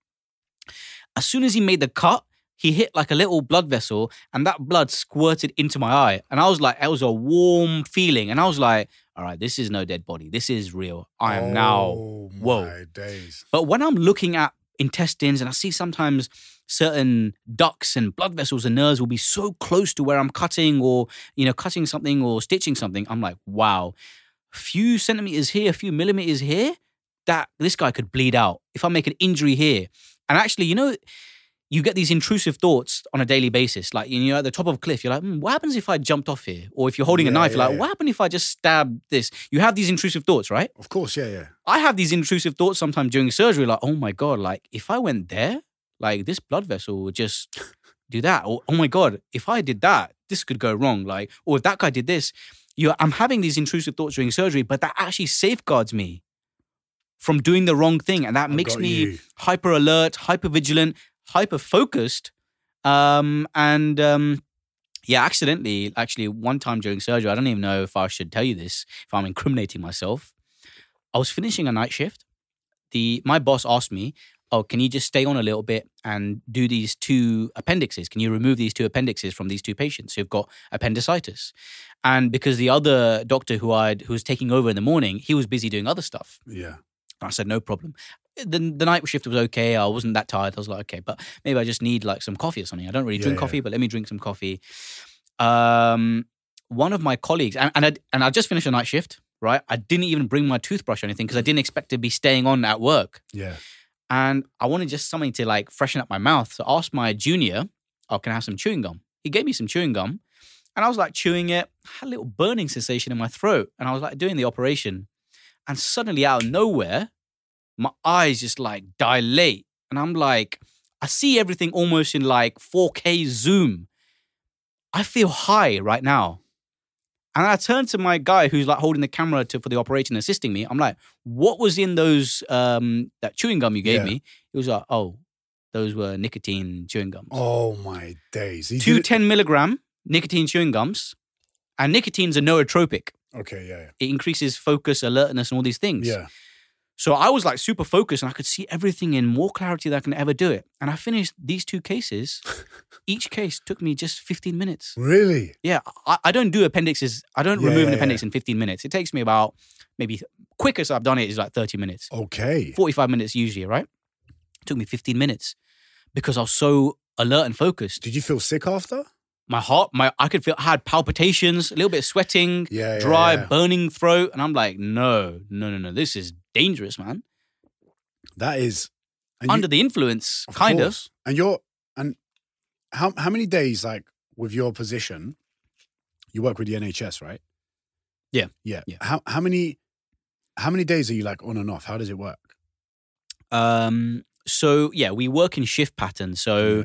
As soon as he made the cut, he hit like a little blood vessel and that blood squirted into my eye. And I was like, it was a warm feeling. And I was like, all right, this is no dead body. This is real. I am now Oh, whoa. My days. but when I'm looking at intestines and I see sometimes certain ducts and blood vessels and nerves will be so close to where I'm cutting or, you know, cutting something or stitching something, I'm like, wow, a few centimeters here, a few millimeters here, that this guy could bleed out if I make an injury here. And actually, you know, you get these intrusive thoughts on a daily basis. Like, you know, at the top of a cliff, you're like, hmm, what happens if I jumped off here? Or if you're holding a Yeah, knife, you're like, yeah. what happened if I just stabbed this? You have these intrusive thoughts, right? Of course, yeah, yeah. I have these intrusive thoughts sometimes during surgery, like, oh my God, like if I went there, like this blood vessel would just do that. Or oh my God, if I did that, this could go wrong. Like, or if that guy did this, you I'm having these intrusive thoughts during surgery, but that actually safeguards me from doing the wrong thing. And that I makes me hyper alert, hyper vigilant, hyper focused. Um, and um, yeah, accidentally, actually, one time during surgery, I don't even know if I should tell you this, if I'm incriminating myself. I was finishing a night shift. The my boss asked me, "Oh, can you just stay on a little bit and do these two appendixes? Can you remove these two appendixes from these two patients who've got appendicitis?" And because the other doctor who I who was taking over in the morning, he was busy doing other stuff. Yeah. I said, no problem. The, the night shift was okay. I wasn't that tired. I was like, okay, but maybe I just need like some coffee or something. I don't really Yeah, drink yeah. coffee, but let me drink some coffee. Um, one of my colleagues, and, and, I, and I just finished a night shift, right? I didn't even bring my toothbrush or anything because I didn't expect to be staying on at work. Yeah. And I wanted just something to like freshen up my mouth. So I asked my junior, oh, can I have some chewing gum? He gave me some chewing gum. And I was like chewing it, had a little burning sensation in my throat. And I was like doing the operation. And suddenly out of nowhere, my eyes just like dilate. And I'm like, I see everything almost in like 4K zoom. I feel high right now. And I turn to my guy who's like holding the camera to, for the operation, assisting me. I'm like, what was in those, um, that chewing gum you gave Yeah. me? He was like, oh, those were nicotine chewing gums. Oh my days. He Two did 10 milligram nicotine chewing gums. And nicotine's a nootropic. Okay. Yeah. It increases focus, alertness, and all these things. Yeah. So I was like super focused and I could see everything in more clarity than I can ever do it. And I finished these two cases. Each case took me just 15 minutes. Really? Yeah, I, I don't do appendixes. I don't Yeah, remove an yeah, appendix in 15 minutes. It takes me about maybe quickest I've done it is like 30 minutes. Okay. 45 minutes usually, right? It took me 15 minutes because I was so alert and focused. Did you feel sick after? My heart, my I could feel I had palpitations, a little bit of sweating, Yeah. yeah, dry, yeah. burning throat, and I'm like, no, no, no, no, this is dangerous, man. That is and you- Under the influence, Of kind course. And you're and how how many days like with your position? You work with the NHS, right? Yeah. Yeah. Yeah. How how many how many days are you like on and off? How does it work? Um, so yeah, we work in shift patterns. So. Yeah.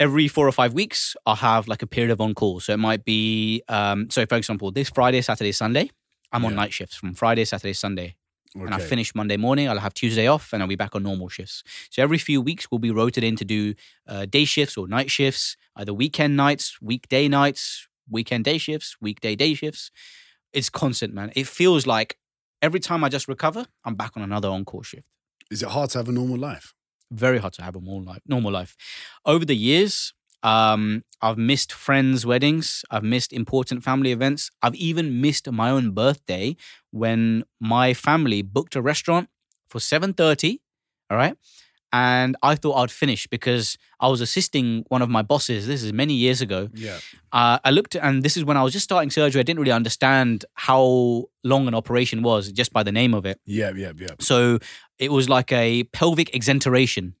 every four or five weeks, I'll have like a period of on call. So it might be, um, so for example, this Friday, Saturday, Sunday, I'm on night shifts from Friday, Saturday, Sunday. And I finish Monday morning. I'll have Tuesday off and I'll be back on normal shifts. So every few weeks, we'll be rotated in to do uh, day shifts or night shifts, either weekend nights, weekday nights, weekend day shifts, weekday day shifts. It's constant, man. It feels like every time I just recover, I'm back on another on call shift Is it hard to have a normal life? very hard to have a normal life. Normal life. Over the years, um, I've missed friends' weddings. I've missed important family events. I've even missed my own birthday when my family booked a restaurant for seven thirty. All right. And I thought I'd finish because I was assisting one of my bosses. This is many years ago. Yeah. Uh, I looked, and this is when I was just starting surgery. I didn't really understand how long an operation was just by the name of it. Yeah, yeah, yeah. So it was like a pelvic exenteration,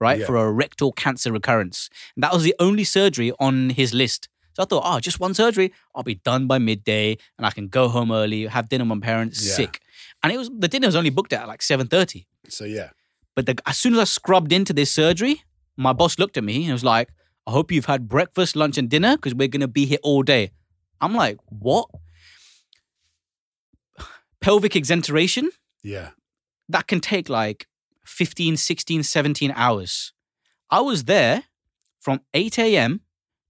right, Yeah. for a rectal cancer recurrence. And that was the only surgery on his list. So I thought, oh, just one surgery, I'll be done by midday, and I can go home early, have dinner with my parents, Yeah. sick. And it was the dinner was only booked at like seven thirty. So yeah. But the, as soon as I scrubbed into this surgery, my boss looked at me and was like, I hope you've had breakfast, lunch, and dinner because we're going to be here all day. I'm like, what? Pelvic exenteration? Yeah. That can take like 15, 16, 17 hours. I was there from 8 a.m.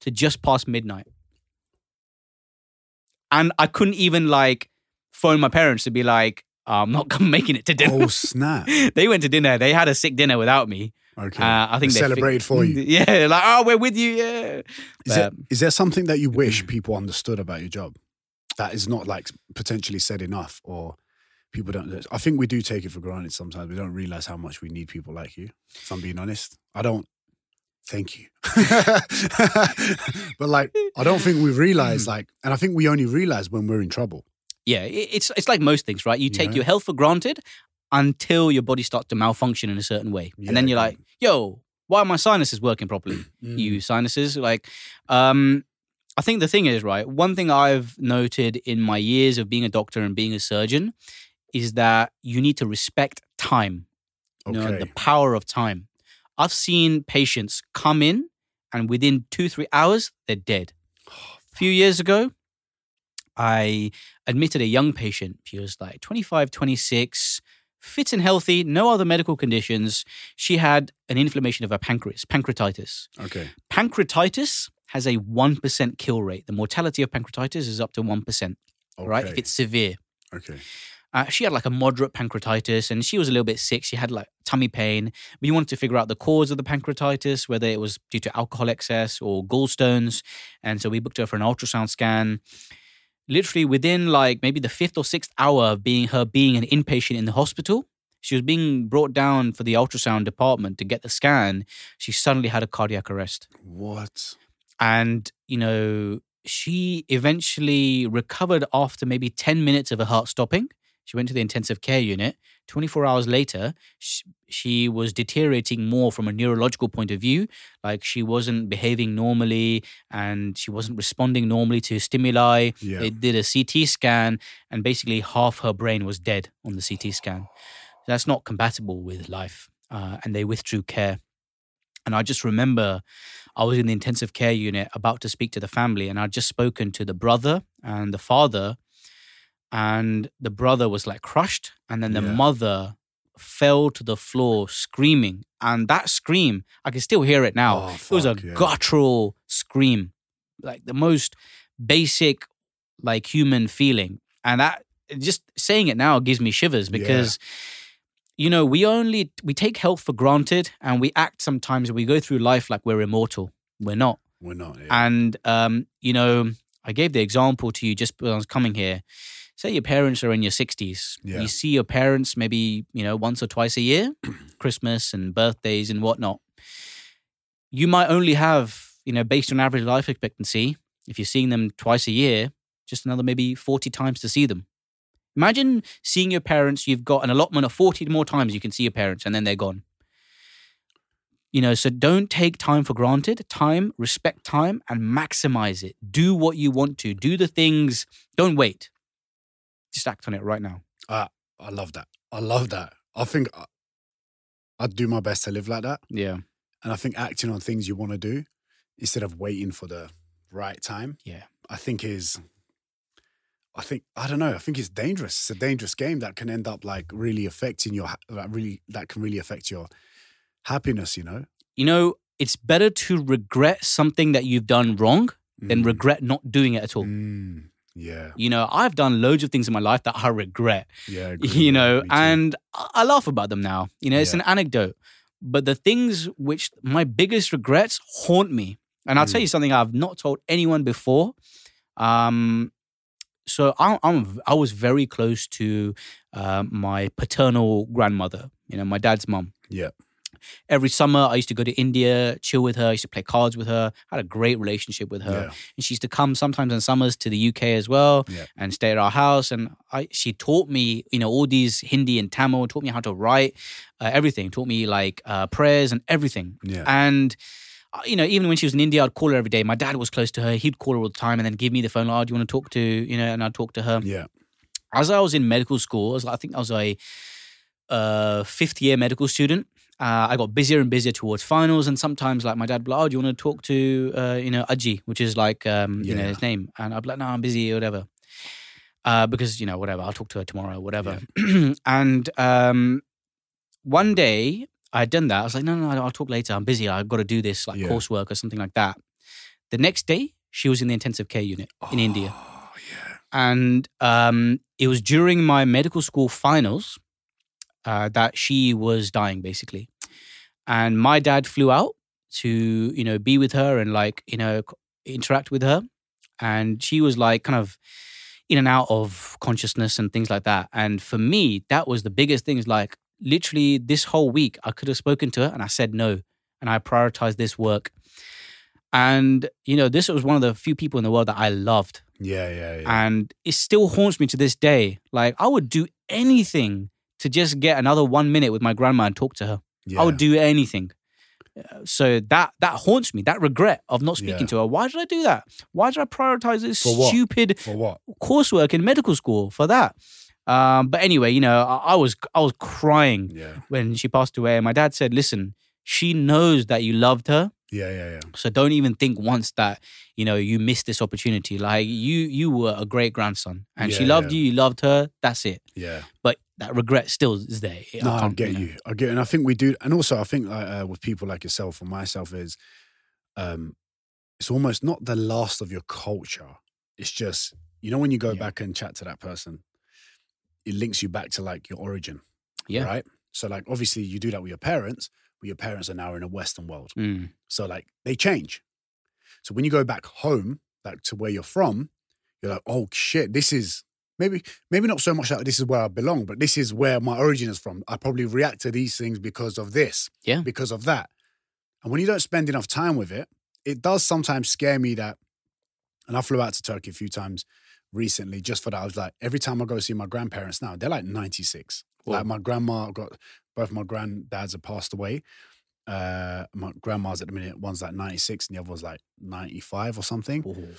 to just past midnight. And I couldn't even like phone my parents to be like, I'm not making it to dinner. Oh snap. they went to dinner. They had a sick dinner without me. Okay. Uh, I think They celebrated for you. Yeah, like oh, we're with you. Yeah. Is there, Um, there something that you wish people understood about your job that is not like potentially said enough or people don't I think we do take it for granted sometimes. We don't realize how much we need people like you. If I'm being honest. I don't thank you. but like I don't think we realize like and I think we only realize when we're in trouble. Yeah, it's it's like most things, right? You take Yeah. your health for granted until your body starts to malfunction in a certain way, Yeah, and then you're like, "Yo, why are my sinuses working properly?" Mm. You sinuses, like, um, I think the thing is right. One thing I've noted in my years of being a doctor and being a surgeon is that you need to respect time. You know, the power of time. I've seen patients come in and within two, three hours, they're dead. Oh, a few years ago, I admitted a young patient. She was like 25, 26, fit and healthy, no other medical conditions. She had an inflammation of her pancreas, pancreatitis. Okay. Pancreatitis has a 1% kill rate. The mortality of pancreatitis is up to 1%, right? If it's severe. Okay. Uh, she had like a moderate pancreatitis and she was a little bit sick. She had like tummy pain. We wanted to figure out the cause of the pancreatitis, whether it was due to alcohol excess or gallstones. And so we booked her for an ultrasound scan. Literally within like maybe the fifth or sixth hour of being her being an inpatient in the hospital, she was being brought down for the ultrasound department to get the scan. She suddenly had a cardiac arrest What? and you know she eventually recovered after maybe 10 minutes of her heart stopping she went to the intensive care unit 24 hours later she, she was deteriorating more from a neurological point of view like she wasn't behaving normally and she wasn't responding normally to stimuli Yeah. they did a ct scan and basically half her brain was dead on the ct scan that's not compatible with life uh, and they withdrew care and I just remember I was in the intensive care unit about to speak to the family, and I'd just spoken to the brother and the father. And the brother was like crushed, and then the Yeah. mother fell to the floor screaming. And that scream, I can still hear it now. Oh, it was a yeah. guttural scream, like the most basic, like human feeling. And that just saying it now gives me shivers Yeah. because you know we only we take health for granted and we act sometimes we go through life like we're immortal we're not We're not. Yeah. and um you know i gave the example to you just when i was coming here say your parents are in your 60s Yeah. you see your parents maybe you know once or twice a year christmas and birthdays and whatnot you might only have you know based on average life expectancy if you're seeing them twice a year just another maybe 40 times to see them Imagine seeing your parents, you've got an allotment of 40 more times you can see your parents and then they're gone. You know, so don't take time for granted. Time, respect time and maximize it. Do what you want to. Do the things, don't wait. Just act on it right now. I love that. I love that. I think I- I'd do my best to live like that. Yeah. And I think acting on things you want to do instead of waiting for the right time, Yeah. I think is, I think, I don't know, I think it's dangerous. It's a dangerous game that can end up like really affecting your, ha- like really, that can really affect your happiness, you know? You know, it's better to regret something that you've done wrong than Mm. regret not doing it at all. Mm. Yeah. You know, I've done loads of things in my life that I regret. Yeah. you know, and I laugh about them now. You know, it's Yeah. an anecdote. But the things which my biggest regrets haunt me. And I'll Mm. tell you something I've not told anyone before. Um, so I, I'm I was very close to uh, my paternal grandmother. You know, my dad's mum. Yeah. Every summer, I used to go to India, chill with her. I used to play cards with her. I had a great relationship with her. Yeah. And she used to come sometimes in summers to the UK as well Yeah. and stay at our house. And I, she taught me, you know, all these Hindi and Tamil, taught me how to write, uh, everything, taught me like uh, prayers and everything. Yeah. And, uh, you know, even when she was in India, I'd call her every day. My dad was close to her. He'd call her all the time and then give me the phone, like, oh, do you want to talk to, you know, and I'd talk to her. Yeah. As I was in medical school, I, was, I think I was a uh, fifth year medical student. Uh, I got busier and busier towards finals, and sometimes like my dad, like, "Oh, do you want to talk to uh, you know Aji, which is like um, you know his name?" And I'd be like, "No, I'm busy or whatever," uh, because you know whatever. I'll talk to her tomorrow, or whatever. and um, one day I had done that. I was like, "No, no, no, I'll talk later. I'm busy. I've got to do this like Yeah. coursework or something like that." The next day, she was in the intensive care unit in India Oh, yeah. and um, it was during my medical school finals uh, that she was dying basically and my dad flew out to you know be with her and like you know interact with her and she was like kind of in and out of consciousness and things like that and for me that was the biggest thing is like literally this whole week i could have spoken to her and i said no and i prioritized this work and you know this was one of the few people in the world that i loved Yeah. Yeah. Yeah. and it still haunts me to this day. Like I would do anything to just get another one minute with my grandma and talk to her. Yeah. I would do anything. Uh, So that that haunts me. That regret of not speaking Yeah. to her. Why did I do that? Why did I prioritize this For stupid For what? coursework in medical school for that? Um, but anyway, you know, I, I was I was crying Yeah. when she passed away. And my dad said, "Listen, she knows that you loved her, Yeah, yeah, yeah. So don't even think once that you know you missed this opportunity. Like you, you were a great grandson, and she loved yeah. you. You loved her. That's it. Yeah. But that regret still is there. No, I can't, get know. you. I get, and I think we do. And also, I think uh, uh, with people like yourself and myself is, um, it's almost not the last of your culture. It's just you know when you go Yeah. back and chat to that person, it links you back to like your origin, Yeah. right? So like obviously you do that with your parents, but your parents are now in a Western world, Mm. so like they change. So when you go back home, like to where you're from, you're like, oh shit, this is maybe maybe not so much that this is where I belong, but this is where my origin is from. I probably react to these things because of this, Yeah. because of that. And when you don't spend enough time with it, it does sometimes scare me that. And I flew out to Turkey a few times recently just for that. I was like, every time I go see my grandparents now, they're like 96. Like my grandma got both my granddads have passed away. Uh, my grandma's at the minute, one's like 96 and the other was like 95 or something. Ooh.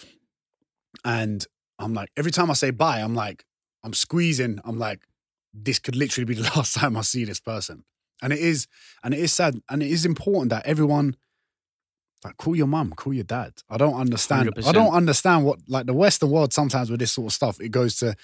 And I'm like, every time I say bye, I'm like, I'm squeezing. I'm like, this could literally be the last time I see this person. And it is, and it is sad. And it is important that everyone like call your mum, call your dad. I don't understand. I 100%. don't understand what like the Western world sometimes with this sort of stuff, it goes to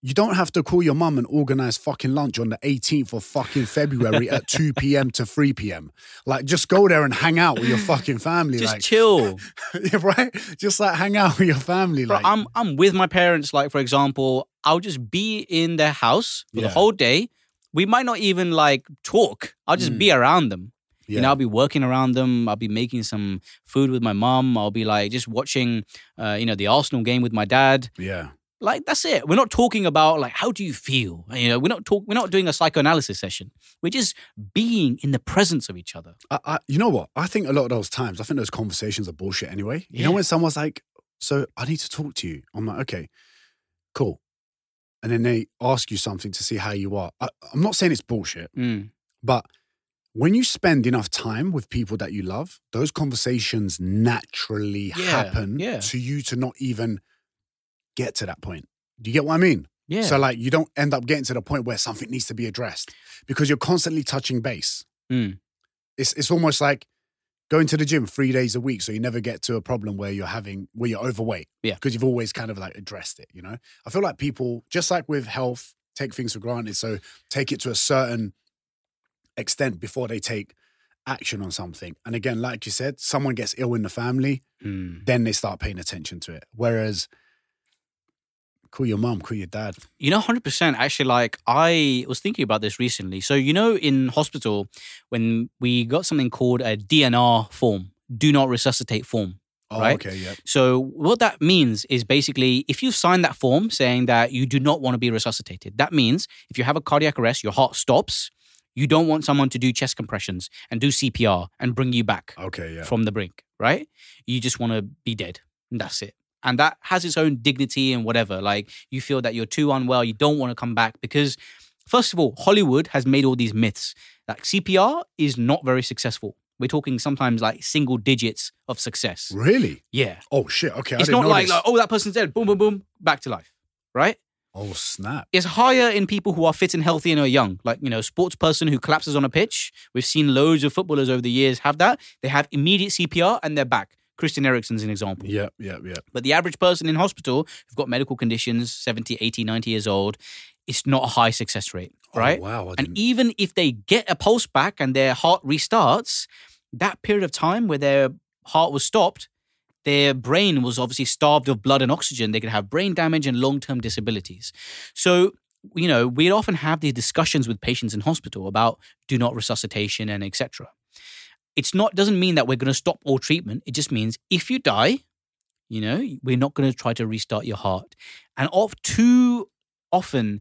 you don't have to call your mum and organize fucking lunch on the 18th of fucking February at 2 p.m. to 3 p.m. Like just go there and hang out with your fucking family. Just like chill. right? Just like hang out with your family. Bro, like I'm I'm with my parents. Like for example, I'll just be in their house for the whole day. We might not even like talk. I'll just be around them. yeah. You know, I'll be working around them. I'll be making some food with my mom. I'll be like just watching, uh, you know, the Arsenal game with my dad. yeah. Like that's it. We're not talking about like how do you feel. You know, we're not talk. We're not doing a psychoanalysis session. We're just being in the presence of each other. I, I, you know what? I think a lot of those times, I think those conversations are bullshit anyway. You know when someone's like, "So I need to talk to you," I'm like, "Okay, cool," and then they ask you something to see how you are. I, I'm not saying it's bullshit, Mm. but when you spend enough time with people that you love, those conversations naturally Yeah, happen yeah. to you to not even get to that point. Do you get what I mean? Yeah. So like you don't end up getting to the point where something needs to be addressed because you're constantly touching base. Mm. It's it's almost like going to the gym three days a week, so you never get to a problem where you're having where you're overweight. Yeah. because you've always kind of like addressed it. You know, I feel like people just like with health take things for granted, so take it to a certain extent before they take action on something. And again, like you said, someone gets ill in the family, Mm. then they start paying attention to it. Whereas, call your mom, call your dad. You know, hundred percent. Actually, like I was thinking about this recently. So you know, in hospital, when we got something called a DNR form, do not resuscitate form. Oh, Right. okay, yeah, So what that means is basically if you sign that form saying that you do not want to be resuscitated, that means if you have a cardiac arrest, your heart stops, you don't want someone to do chest compressions and do CPR and bring you back okay, yeah. from the brink, right? You just want to be dead. And that's it. And that has its own dignity and whatever. Like you feel that you're too unwell, you don't want to come back because first of all, Hollywood has made all these myths. Like CPR is not very successful. We're talking sometimes like single digits of success. Really? Yeah. Oh shit! Okay, I It's not like, like, oh, that person's dead. Boom, boom, boom, back to life. Right? oh snap! It's higher in people who are fit and healthy and are young. Like, you know, a sports person who collapses on a pitch. We've seen loads of footballers over the years have that. They have immediate CPR and they're back. Christian Eriksen's an example. Yeah, yeah, yeah. But the average person in hospital who've got medical conditions, 70, 80, 90 years old, it's not a high success rate, oh, right? Oh, wow. And even if they get a pulse back and their heart restarts, that period of time where their heart was stopped, their brain was obviously starved of blood and oxygen. They could have brain damage and long term disabilities. So, you know, we'd often have these discussions with patients in hospital about do not resuscitation and etc. It's not doesn't mean that we're going to stop all treatment. It just means if you die, you know, we're not going to try to restart your heart. And of too often,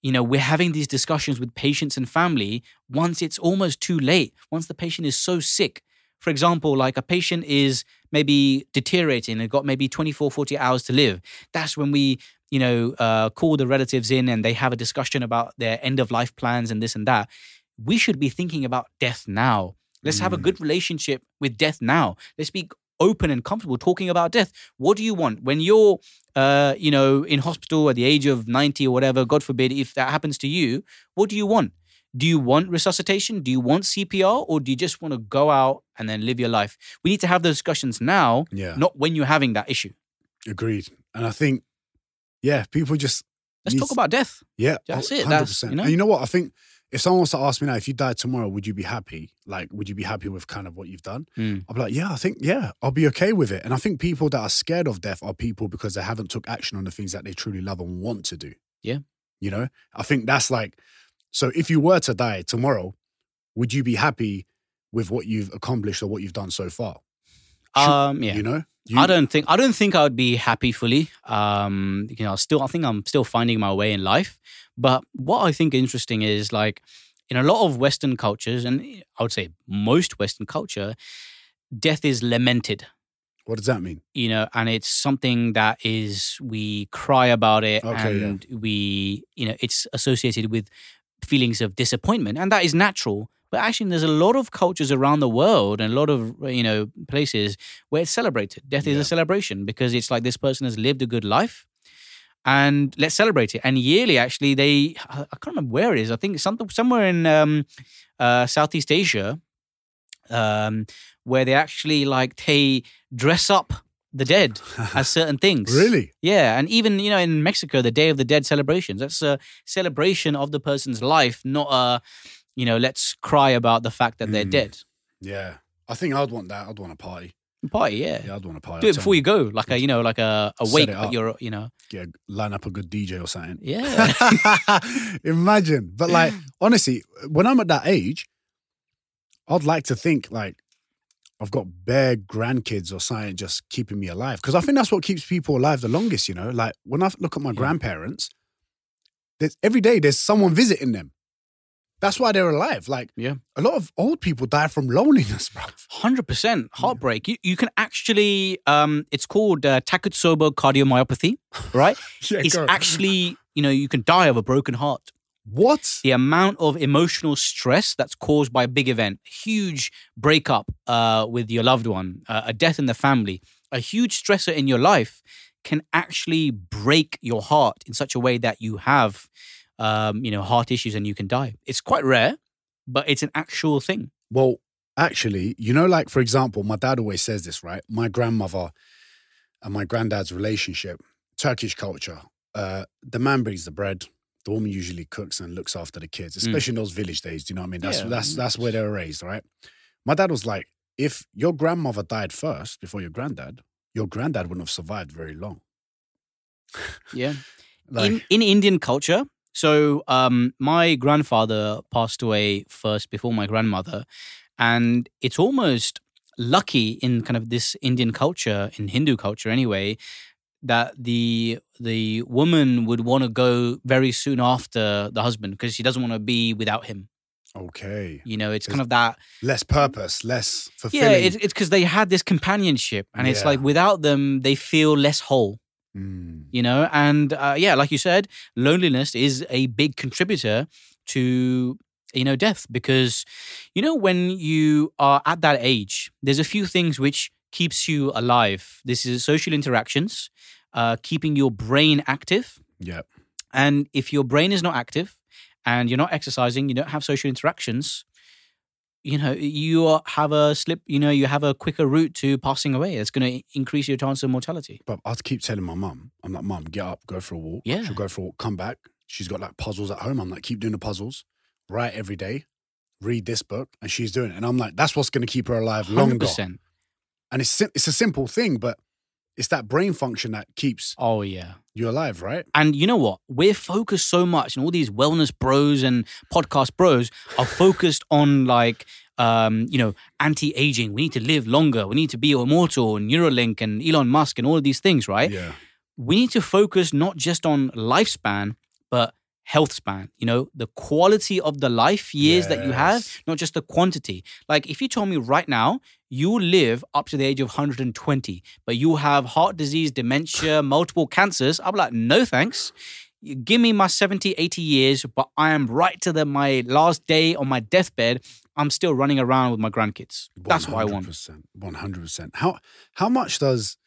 you know, we're having these discussions with patients and family once it's almost too late, once the patient is so sick. For example, like a patient is maybe deteriorating, they've got maybe 24, 40 hours to live. That's when we, you know, uh, call the relatives in and they have a discussion about their end of life plans and this and that. We should be thinking about death now. Let's have a Mm. good relationship with death now. Let's be open and comfortable talking about death. What do you want when you're, uh, you know, in hospital at the age of ninety or whatever? God forbid if that happens to you. What do you want? Do you want resuscitation? Do you want CPR, or do you just want to go out and then live your life. We need to have those discussions now, Yeah. not when you're having that issue. Agreed. And I think, yeah, people just Let's talk about death. Yeah, That's it. That's- you know? And you know what? I think if someone was to ask me now, if you died tomorrow, would you be happy? Like, would you be happy with kind of what you've done? Mm. I'll be like, yeah, I think, yeah, I'll be okay with it. And I think people that are scared of death are people because they haven't took action on the things that they truly love and want to do. Yeah. You know, I think that's like, so if you were to die tomorrow, would you be happy with what you've accomplished or what you've done so far? Um, yeah. You know, you, I don't think I don't think I would be happy fully. Um, you know, still I think I'm still finding my way in life. But what I think interesting is like in a lot of Western cultures, and I would say most Western culture, death is lamented. What does that mean? You know, and it's something that is we cry about it, Okay, yeah. and we you know it's associated with feelings of disappointment, and that is natural. But actually, there's a lot of cultures around the world and a lot of you know places where it's celebrated. Death is a celebration because it's like this person has lived a good life, and let's celebrate it. And yearly, actually, they I I can't remember where it is. I think something somewhere in um, uh, Southeast Asia, um, where they actually like they dress up the dead as certain things. really? Yeah, and even you know in Mexico, the Day of the Dead celebrations. That's a celebration of the person's life, not a you know let's cry about the fact that they're Mm. dead. Yeah. I think I'd want that. I'd want a party. Party, yeah. Yeah, I'd want a party. Do it before you go, like a you know like a, a wake, but you're you know yeah, line up a good DJ or something. yeah. Imagine. But like, honestly, when I'm at that age, I'd like to think like I've got bare grandkids or something just keeping me alive. Because I think that's what keeps people alive the longest, you know? Like when I look at my Yeah. grandparents, there's every day there's someone visiting them. That's why they're alive. Like Yeah. a lot of old people die from loneliness, bro. Hundred percent heartbreak. You, you can actually, um, it's called uh, Takotsubo cardiomyopathy, right? Yeah, it's actually, you know, you can die of a broken heart. what? the amount of emotional stress that's caused by a big event, huge breakup uh, with your loved one, uh, a death in the family, a huge stressor in your life can actually break your heart in such a way that you have, um, you know, heart issues and you can die. It's quite rare, but it's an actual thing. Well, actually, you know, like for example, my dad always says this, right? My grandmother and my granddad's relationship, Turkish culture, uh, the man brings the bread. The woman usually cooks and looks after the kids, especially in those village days. Do you know what I mean? That's Yeah. that's that's where they were raised, right? My dad was like, if your grandmother died first before your granddad, your granddad wouldn't have survived very long. Yeah. Like, in, in Indian culture, so um, my grandfather passed away first before my grandmother, and it's almost lucky in kind of this Indian culture, in Hindu culture anyway, that the the woman would want to go very soon after the husband because she doesn't want to be without him. okay, You know, it's kind of that less purpose, less fulfilling. yeah. It's it's because they had this companionship, and it's like without them, they feel less whole. Mm, you know? And uh, yeah like you said loneliness is a big contributor to you know death because you know when you are at that age there's a few things which keeps you alive. This is social interactions uh, keeping your brain active. Yeah, and if your brain is not active and you're not exercising you don't have social interactions you know you have a slip you know you have a quicker route to passing away it's going to increase your chance of mortality But I'd keep telling my mum, I'm like, mum, get up, go for a walk. Yeah. She'll go for a walk, come back. She's got like puzzles at home. I'm like, keep doing the puzzles, write every day, read this book. And she's doing it. And I'm like, that's what's going to keep her alive longer. 100% And it's, it's a simple thing, but it's that brain function that keeps oh yeah you alive, right? And you know what? We're focused so much, and all these wellness bros and podcast bros are focused on like, um, you know, anti-aging. We need to live longer. We need to be immortal. And Neuralink and Elon Musk and all of these things, right? Yeah. We need to focus not just on lifespan, health span. You know, the quality of the life years that you have, not just the quantity. Like, if you told me right now you live up to the age of 120, but you have heart disease, dementia, multiple cancers, I'm like, no thanks. You Give me my 70, 80 years, but I am right to the my last day on my deathbed. I'm still running around with my grandkids. That's what I want. 100%. 100%. How, how much does,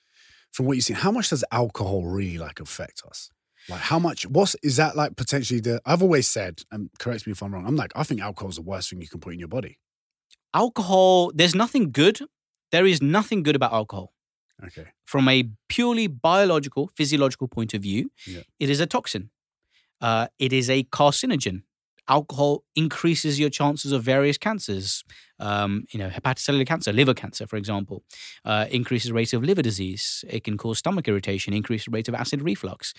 from what you see, how much does alcohol really like affect us? Like how much, what's, is that like potentially the, I've always said, and correct me if I'm wrong, I'm like, I think alcohol's the worst thing you can put in your body. alcohol, there's nothing good. There is nothing good about alcohol. Okay. From a purely biological, physiological point of view, Yeah. it is a toxin. Uh, it is a carcinogen. Alcohol increases your chances of various cancers. Um, you know, hepatocellular cancer, liver cancer, for example, uh, increases the rate of liver disease. It can cause stomach irritation, increase the rate of acid reflux.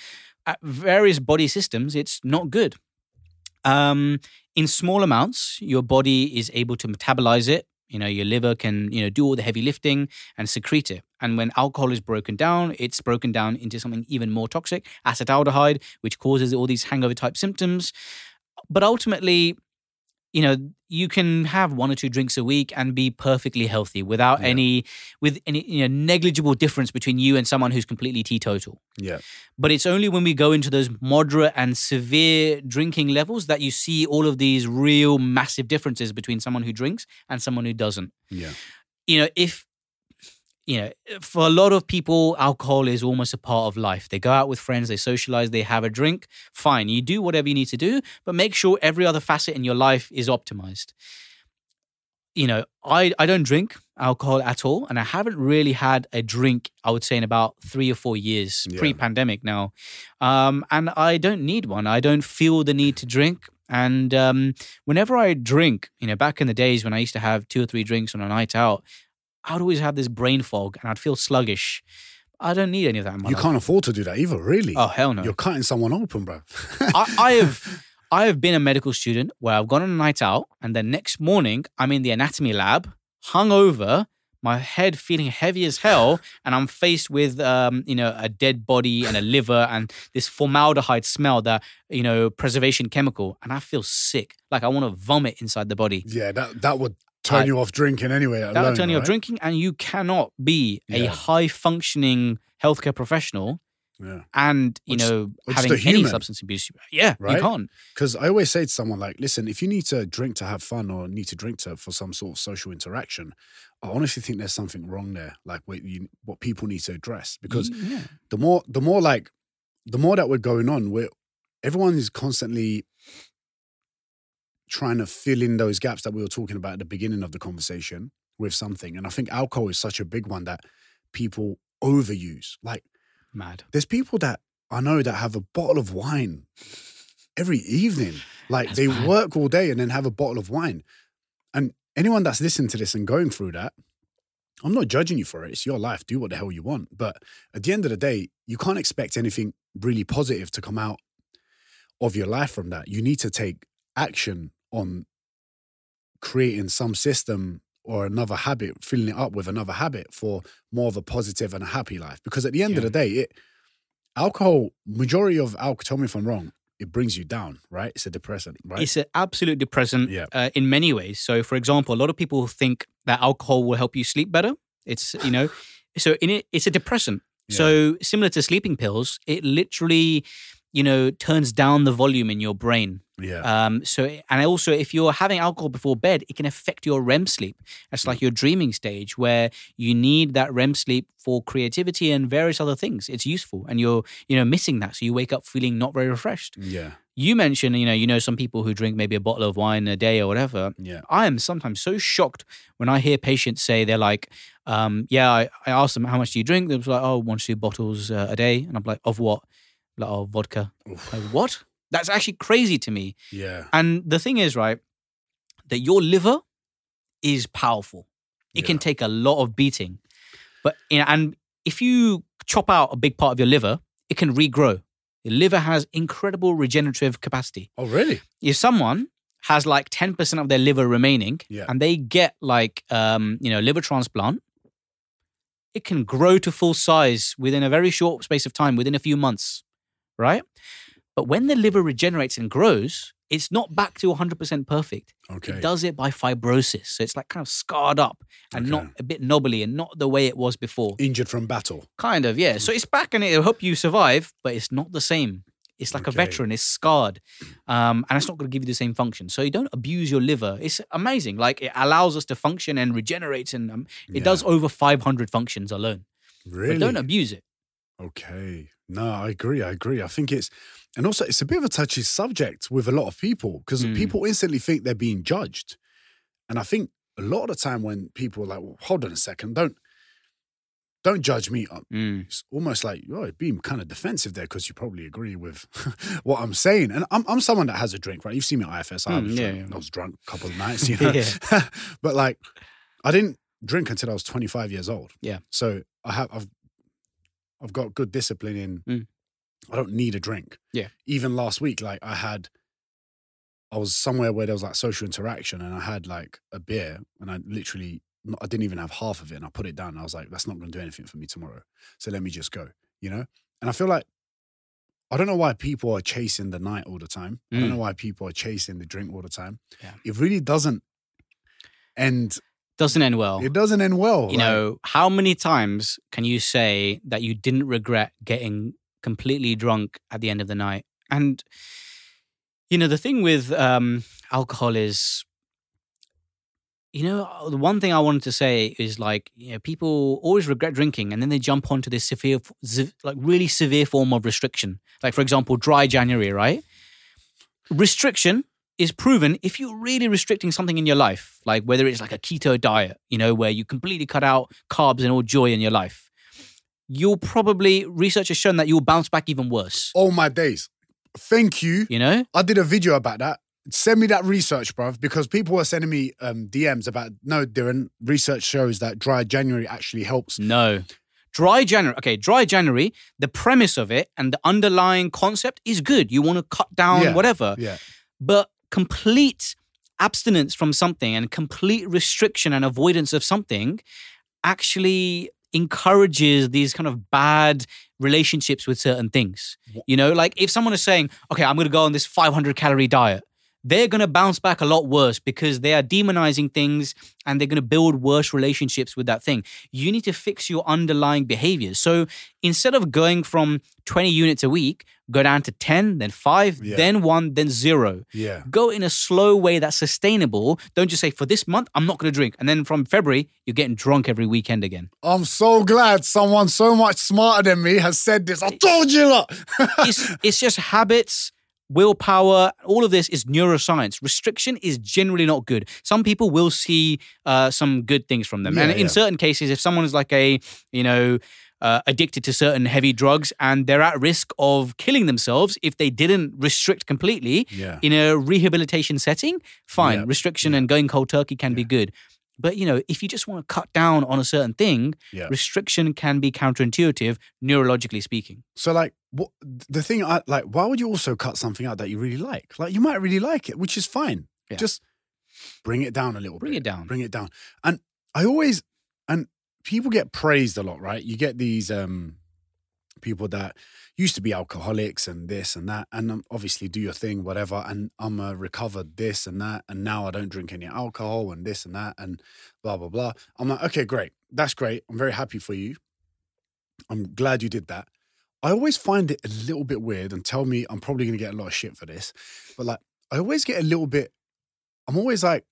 At various body systems, it's not good. Um, in small amounts, your body is able to metabolize it. You know, your liver can, you know, do all the heavy lifting and secrete it. And when alcohol is broken down, it's broken down into something even more toxic, acetaldehyde, which causes all these hangover type symptoms. But ultimately, you know, you can have one or two drinks a week and be perfectly healthy without Yeah. any with any you know negligible difference between you and someone who's completely teetotal. Yeah. But it's only when we go into those moderate and severe drinking levels that you see all of these real massive differences between someone who drinks and someone who doesn't. Yeah. You know, if you know, for a lot of people, alcohol is almost a part of life. They go out with friends, they socialize, they have a drink. Fine, you do whatever you need to do, but make sure every other facet in your life is optimized. You know, I, I don't drink alcohol at all, and I haven't really had a drink, I would say, in about three or four years, Yeah. pre pandemic now. Um, and I don't need one. I don't feel the need to drink. And um, whenever I drink, you know, back in the days when I used to have two or three drinks on a night out, I'd always have this brain fog and I'd feel sluggish. I don't need any of that in my You life. can't afford to do that either, really. Oh hell no! You're cutting someone open, bro. I, I have I have been a medical student where I've gone on a night out and then next morning I'm in the anatomy lab, hungover, my head feeling heavy as hell, and I'm faced with um, you know, a dead body and a liver and this formaldehyde smell, that you know, preservation chemical, and I feel sick. Like I want to vomit inside the body. yeah, that that would turn I- you off drinking anyway. That alone, will turn you off drinking, and you cannot be a high functioning healthcare professional Yeah. and you just- know having any substance abuse. Yeah, Right? you can't. Because I always say to someone like, listen, if you need to drink to have fun or need to drink to for some sort of social interaction, I honestly think there's something wrong there. Like what you what people need to address. Because mm, yeah. the more the more like the more that we're going on, we're everyone is constantly trying to fill in those gaps that we were talking about at the beginning of the conversation with something. And I think alcohol is such a big one that people overuse. Like mad. there's people that I know that have a bottle of wine every evening. Like That's they bad. work all day and then have a bottle of wine. And anyone that's listening to this and going through that, I'm not judging you for it. It's your life. Do what the hell you want. But at the end of the day, you can't expect anything really positive to come out of your life from that. You need to take action on creating some system or another habit, filling it up with another habit for more of a positive and a happy life. Because at the end of the day, it alcohol, majority of alcohol, tell me if I'm wrong, it brings you down, right? It's a depressant, right? It's an absolute depressant Yeah. uh, in many ways. So, for example, a lot of people think that alcohol will help you sleep better. It's you know, so in it, it's a depressant. So similar to sleeping pills, it literally, you know, turns down the volume in your brain. Yeah. Um, so, and also, if you're having alcohol before bed, it can affect your REM sleep. It's like your dreaming stage where you need that REM sleep for creativity and various other things. It's useful, and you're, you know, missing that. So you wake up feeling not very refreshed. yeah. You mentioned, you know, you know, some people who drink maybe a bottle of wine a day or whatever. Yeah. I am sometimes so shocked when I hear patients say they're like, um, "Yeah, I, I asked them how much do you drink." They're like, "Oh, one to two bottles uh, a day," and I'm like, "Of what?" Like, "Oh, vodka." Oof. Like, what? That's actually crazy to me. Yeah. And the thing is, right, that your liver is powerful. It can take a lot of beating, but you know, and if you chop out a big part of your liver, it can regrow. Your liver has incredible regenerative capacity. Oh, really? If someone has like ten percent of their liver remaining, Yeah. and they get like um, you know liver transplant, it can grow to full size within a very short space of time, within a few months, right? But when the liver regenerates and grows, it's not back to 100% perfect. Okay. It does it by fibrosis. So it's like kind of scarred up and not a bit knobbly and not the way it was before. Injured from battle. Kind of, yeah. So it's back and it'll help you survive, but it's not the same. It's like a veteran, it's scarred. Um, and it's not going to give you the same function. So you don't abuse your liver. It's amazing. Like it allows us to function and regenerate. And um, it Yeah. does over 500 functions alone. Really? But don't abuse it. Okay. No, I agree. I agree. I think it's, and also it's a bit of a touchy subject with a lot of people because Mm. people instantly think they're being judged. And I think a lot of the time when people are like, well, hold on a second, don't don't judge me. Uh, Mm. It's almost like oh, you're being kind of defensive there because you probably agree with what I'm saying. And I'm I'm someone that has a drink, right? You've seen me at IFS. I, Mm, was yeah, drunk, yeah. I was drunk a couple of nights, you know. Yeah. but like, I didn't drink until I was 25 years old. Yeah. So I have I've I've got good discipline in. Mm. I don't need a drink. Yeah. Even last week, like I had, I was somewhere where there was like social interaction, and I had like a beer, and I literally, not, I didn't even have half of it, and I put it down. And I was like, that's not going to do anything for me tomorrow. So let me just go. You know. And I feel like. I don't know why people are chasing the night all the time. I don't Mm. know why people are chasing the drink all the time. Yeah. It really doesn't end. Doesn't end well. It doesn't end well. you like- know, how many times can you say that you didn't regret getting completely drunk at the end of the night? And you know, the thing with um, alcohol is, you know, the one thing I wanted to say is like, you know, people always regret drinking, and then they jump onto this severe, like really severe form of restriction. Like, for example, dry January, right? Restriction is proven if you're really restricting something in your life, like whether it's like a keto diet, you know, where you completely cut out carbs and all joy in your life, you'll probably, research has shown that you'll bounce back even worse, oh my days. Thank you. you know? I did a video about that. Send me that research, bruv, because people were sending me um, DMs about no, Dylan. Research shows that dry January actually helps. No. Dry January, okay, dry January, the premise of it and the underlying concept is good. You want to cut down Yeah. whatever. Yeah, but complete abstinence from something and complete restriction and avoidance of something actually encourages these kind of bad relationships with certain things. You know, like if someone is saying, okay, I'm going to go on this 500 calorie diet, they're going to bounce back a lot worse because they are demonizing things and they're going to build worse relationships with that thing. You need to fix your underlying behaviors. So instead of going from 20 units a week, go down to 10, then five, Yeah. then one, then zero yeah. go in a slow way that's sustainable. Don't just say, for this month, I'm not going to drink. And then from February, you're getting drunk every weekend again. I'm so glad someone so much smarter than me has said this. I told you lot. It's, it's just habits, willpower, all of this is neuroscience. Restriction is generally not good. Some people will see uh, some good things from them. Yeah, and in yeah. certain cases, if someone is like a, you know, uh, addicted to certain heavy drugs and they're at risk of killing themselves if they didn't restrict completely, Yeah. in a rehabilitation setting, fine. Restriction and going cold turkey can be good. But you know, if you just want to cut down on a certain thing, Yeah. restriction can be counterintuitive, neurologically speaking. So like, what the thing? I like. Why would you also cut something out that you really like? Like, you might really like it, which is fine. Yeah. Just bring it down a little Bring bit. it down. Bring it down. And I always and people get praised a lot, right? You get these um people that used to be alcoholics and this and that, and um, obviously do your thing, whatever. And I'm a recovered this and that, and now I don't drink any alcohol and this and that and blah blah blah. I'm like, okay, great, that's great. I'm very happy for you. I'm glad you did that. I always find it a little bit weird, and tell me I'm probably gonna get a lot of shit for this, but like I always get a little bit. I'm always like,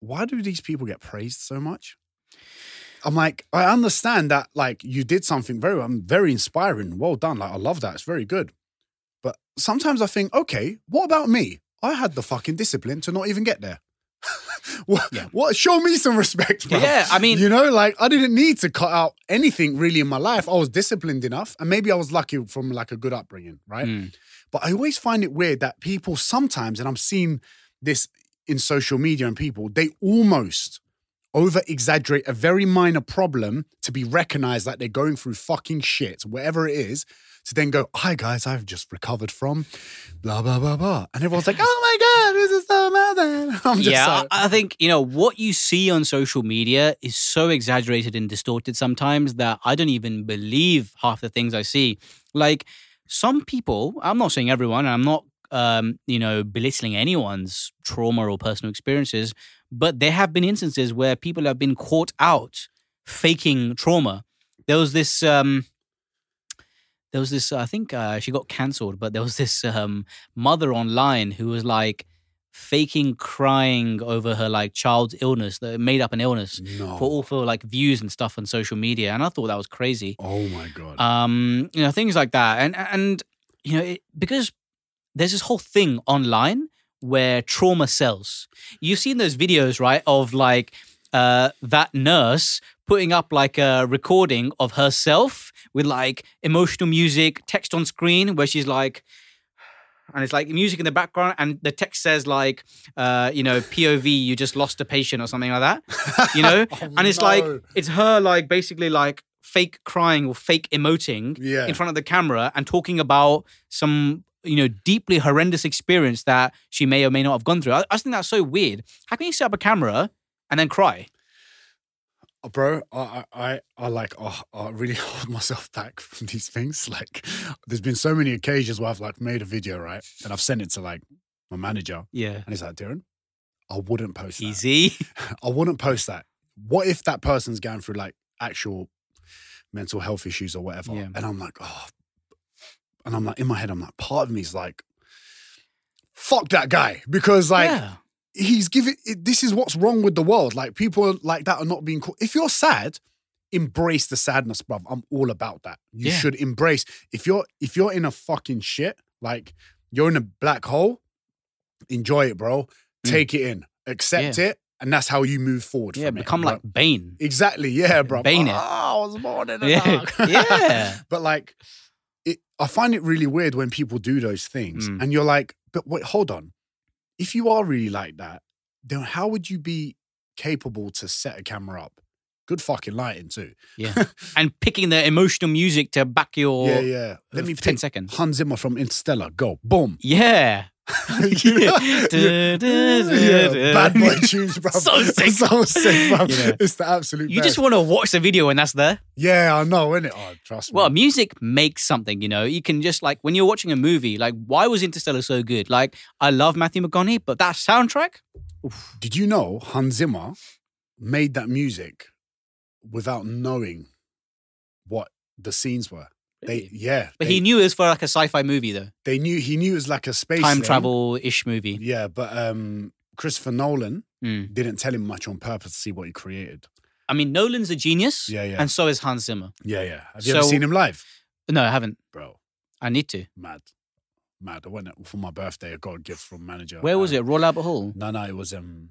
why do these people get praised so much? I'm like, I understand that like you did something very, I'm very inspiring. Well done. Like I love that. It's very good. But sometimes I think, okay, what about me? I had the fucking discipline to not even get there. what, Yeah. what? Show me some respect, bro. Yeah, I mean- you know, like I didn't need to cut out anything really in my life. I was disciplined enough, and maybe I was lucky from like a good upbringing, right? Mm. But I always find it weird that people sometimes, and I'm seeing this in social media and people, they almost over exaggerate a very minor problem to be recognized that they're going through fucking shit, whatever it is, to then go, hi guys, I've just recovered from blah, blah, blah, blah. And everyone's like, oh my God, this is so amazing. I'm just yeah, like, I I think you know what you see on social media is so exaggerated and distorted sometimes that I don't even believe half the things I see. Like some people, I'm not saying everyone, and I'm not um, you know belittling anyone's trauma or personal experiences, but there have been instances where people have been caught out faking trauma. There was this. Um, there was this. I think uh, she got cancelled, but there was this um, mother online who was like faking crying over her like child's illness that made up an illness no. for all for like views and stuff on social media and i thought that was crazy oh my God. um you know things like that and and you know it, because there's this whole thing online where trauma sells. You've seen those videos right of like uh, that nurse putting up like a recording of herself with like emotional music, text on screen, where she's like, and it's like music in the background, and the text says like, uh, you know, POV, you just lost a patient or something like that, you know, Oh, and it's like it's her like basically like fake crying or fake emoting Yeah. in front of the camera and talking about some you know deeply horrendous experience that she may or may not have gone through. I, I just think that's so weird. How can you set up a camera and then cry? Uh, bro, I, I, I, I like, oh, I really hold myself back from these things. Like, there's been so many occasions where I've like made a video, right, and I've sent it to like my manager, Yeah, and he's like, Darren, I wouldn't post that. easy. I wouldn't post that. What if that person's going through like actual mental health issues or whatever? Yeah. And I'm like, oh, and I'm like, in my head, I'm like, part of me is like, fuck that guy because like yeah, he's giving. This is what's wrong with the world. Like people like that are not being called. If you're sad, embrace the sadness, bruv. I'm all about that. You Yeah. should embrace. If you're if you're in a fucking shit, like you're in a black hole, enjoy it, bro. Mm. Take it in, accept it, and that's how you move forward. yeah. from it, Become bro. like Bane. exactly, yeah, bro. Bane it. Oh, I was born in the Yeah, dark. yeah. but like, it, I find it really weird when people do those things, Mm. and you're like, but wait, hold on. If you are really like that, then how would you be capable to set a camera up? Good fucking lighting too. Yeah, and picking the emotional music to back your yeah, yeah. Let uh, me 10 pick seconds. Hans Zimmer from Interstellar. Go, boom. Yeah. You know? Du- du- Yeah, bad boy tunes, bro. So sick. so sick, bro. It's the absolute. You best. just want to watch the video and that's there. yeah, I know, innit? Oh, trust me. Well, music makes something, you know. You can just like when you're watching a movie, like why was Interstellar so good? Like I love Matthew McConaughey, but that soundtrack, Did you know Hans Zimmer made that music without knowing what the scenes were? They yeah, but they, he knew it was for like a sci-fi movie though, they knew he knew it was like a space time travel ish movie. Yeah, but um, Christopher Nolan Mm. didn't tell him much on purpose to see what he created. I mean, Nolan's a genius, Yeah, yeah. and so is Hans Zimmer. Yeah, yeah. Have you ever seen him live, No, I haven't. bro? I need to. Mad, mad. I went for my birthday. I got a gift from manager. Where was Um, it? Royal Albert Hall. No, no, it was um,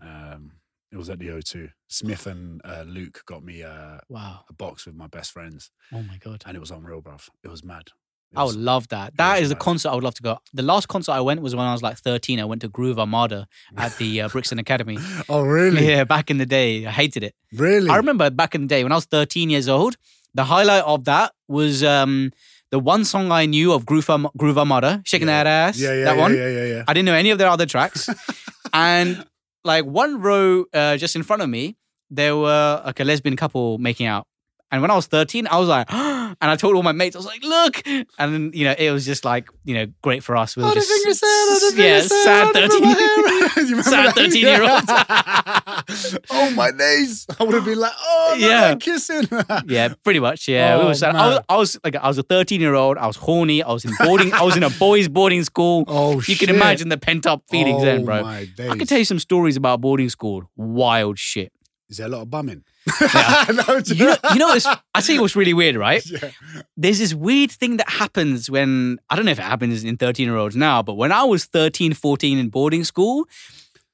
um, it was at the O2. Smith and uh, Luke got me uh, Wow. a box with my best friends, Oh my god. and it was unreal, bruv. It was mad. It I was- would love that. That is is a concert I would love to go. The last concert I went was when I was like 13. I went to Groove Armada at the uh, Brixton Academy. Oh, really? Yeah, back in the day. I hated it. Really? I remember back in the day when I was 13 years old, the highlight of that was um, the one song I knew of Groove, Arm- Groove Armada, Shaking Yeah. That Ass. Yeah, yeah, that one. yeah, yeah, yeah. I didn't know any of their other tracks. and like one row uh, just in front of me, there were like a lesbian couple making out. And when I was 13, I was like, and I told all my mates, I was like, look. And then, you know, it was just like, you know, great for us. We were Oh, the just, sad, oh, yeah, sad, sad oh, 13. You remember sad 13 year old. oh, my days. I would have been like, oh, no, Yeah. kissing. Yeah, pretty much. Yeah, we Oh, were sad. I was. I was like, I was a 13 year old. I was horny. I was in boarding. I was in a boys' boarding school. oh, you shit. can imagine the pent up feelings oh, then, bro. I can tell you some stories about boarding school. Wild shit. Is there a lot of bumming? Yeah. no, You know, you know what's, I tell you what's really weird, right? yeah. There's this weird thing that happens when, I don't know if it happens in 13 year olds now, but when I was 13, 14 in boarding school,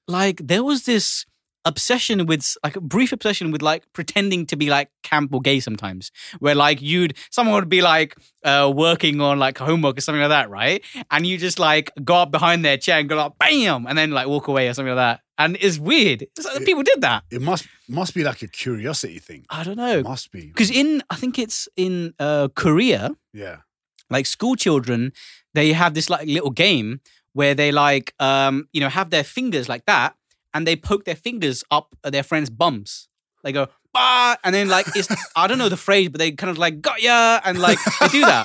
like there was this obsession with like a brief obsession with like pretending to be like camp or gay sometimes where like you'd someone would be like uh working on like homework or something like that right and you just like go up behind their chair and go like bam and then like walk away or something like that and it's weird it's like, people did that It must must be like a curiosity thing. i don't know It Must be. because in i think it's in uh korea Yeah. like school children they have this like little game where they like um you know have their fingers like that and they poke their fingers up at their friends bums they go bah and then like it's i don't know the phrase but they kind of like got ya and like they do that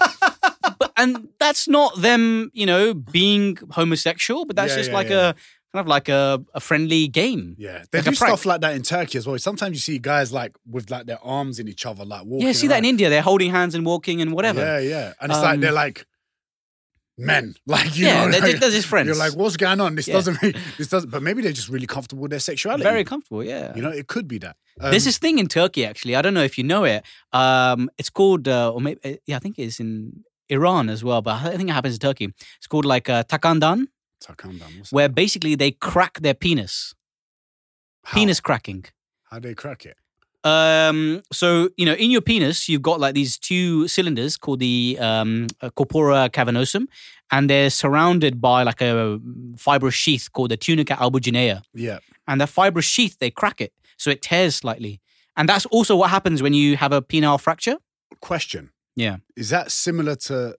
but and that's not them you know being homosexual but that's Yeah, just yeah, like yeah. a kind of like a, a friendly game Yeah, they Like do stuff like that in Turkey as well. Sometimes you see guys like with like their arms in each other, like walking. yeah see that in india they're holding hands and walking and whatever Yeah, yeah, and it's like Um, they're like men, like you yeah know, they're, like, they're just friends you're like, what's going on? This Yeah. doesn't, make, this doesn't. But maybe they're just really comfortable with their sexuality. very comfortable yeah you know, it could be that. Um, There's this thing in Turkey, actually. I don't know if you know it. Um, it's called, uh, or maybe, uh, yeah, I think it's in Iran as well, but I think it happens in Turkey. It's called like uh, takandan, So calm down. What's where basically they crack their penis. How? Penis cracking. How do they crack it? Um, so you know, in your penis, you've got like these two cylinders called the um, uh, corpora cavernosum, and they're surrounded by like a fibrous sheath called the tunica albuginea. Yeah. And the fibrous sheath, they crack it, so it tears slightly, and that's also what happens when you have a penile fracture. Question. Yeah. Is that similar to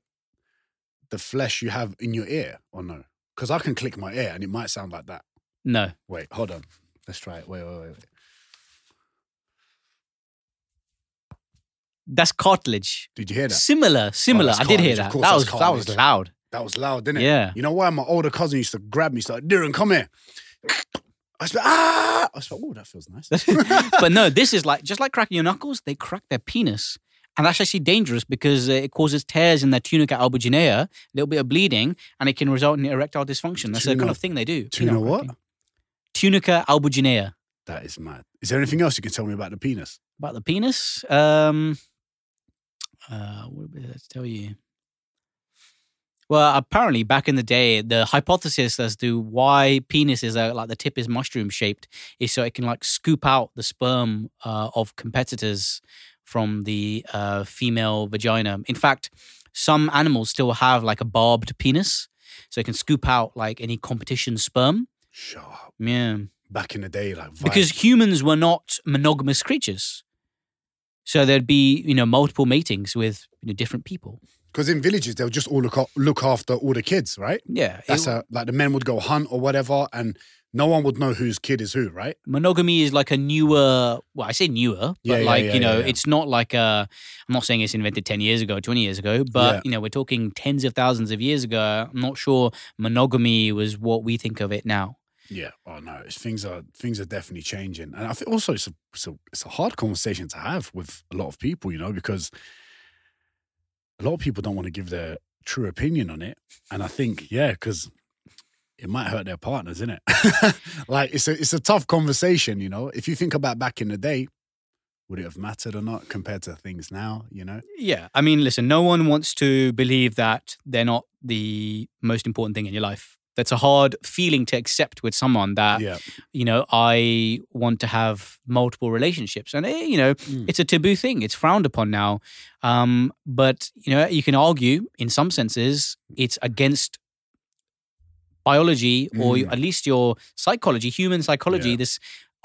the flesh you have in your ear or no? Because I can click my ear and it might sound like that. No. Wait, hold on. Let's try it. Wait, wait, wait. wait. That's cartilage. Did you hear that? Similar, similar. that's I did hear that. course That was that was loud. That was loud, didn't it? Yeah. You know why? My older cousin used to grab me, start, Darren, come here. I was like, ah! I was like, oh, that feels nice. but no, this is like just like cracking your knuckles. They crack their penis, and that's actually dangerous because uh, it causes tears in their tunica albuginea, a little bit of bleeding, and it can result in erectile dysfunction. That's the kind of thing they do. tuna what? Tunica albuginea. that is mad. Is there anything else you can tell me about the penis? About the penis, um, uh, what did I tell you? Well, apparently, back in the day, the hypothesis as to why penis is uh, like the tip is mushroom shaped is so it can like scoop out the sperm uh, of competitors from the uh, female vagina. In fact, some animals still have like a barbed penis, so it can scoop out like any competition sperm. Shut up. Yeah, Back in the day, like, vi- because humans were not monogamous creatures, so there'd be you know multiple matings with you know, different people. Because in villages, they'll just all look, look after all the kids, right? Yeah, That's it- a, like the men would go hunt or whatever, and no one would know whose kid is who, right? monogamy is like a newer well i say newer but Yeah, yeah, like yeah, you know it's not like a i'm not saying it's invented 10 years ago 20 years ago but you know we're talking tens of thousands of years ago. I'm not sure monogamy was what we think of it now. Yeah. Oh no, it's, things are things are definitely changing, and I think also it's a, it's a it's a hard conversation to have with a lot of people, you know, because a lot of people don't want to give their true opinion on it, and I think yeah, because it might hurt their partners, isn't it? like it's a it's a tough conversation, you know. If you think about back in the day, would it have mattered or not compared to things now? You know. yeah i mean listen no one wants to believe that they're not the most important thing in your life that's a hard feeling to accept with someone that Yeah. you know i want to have multiple relationships and eh, you know Mm. it's a taboo thing it's frowned upon now um, but you know you can argue in some senses it's against biology or Mm. at least your psychology human psychology Yeah. this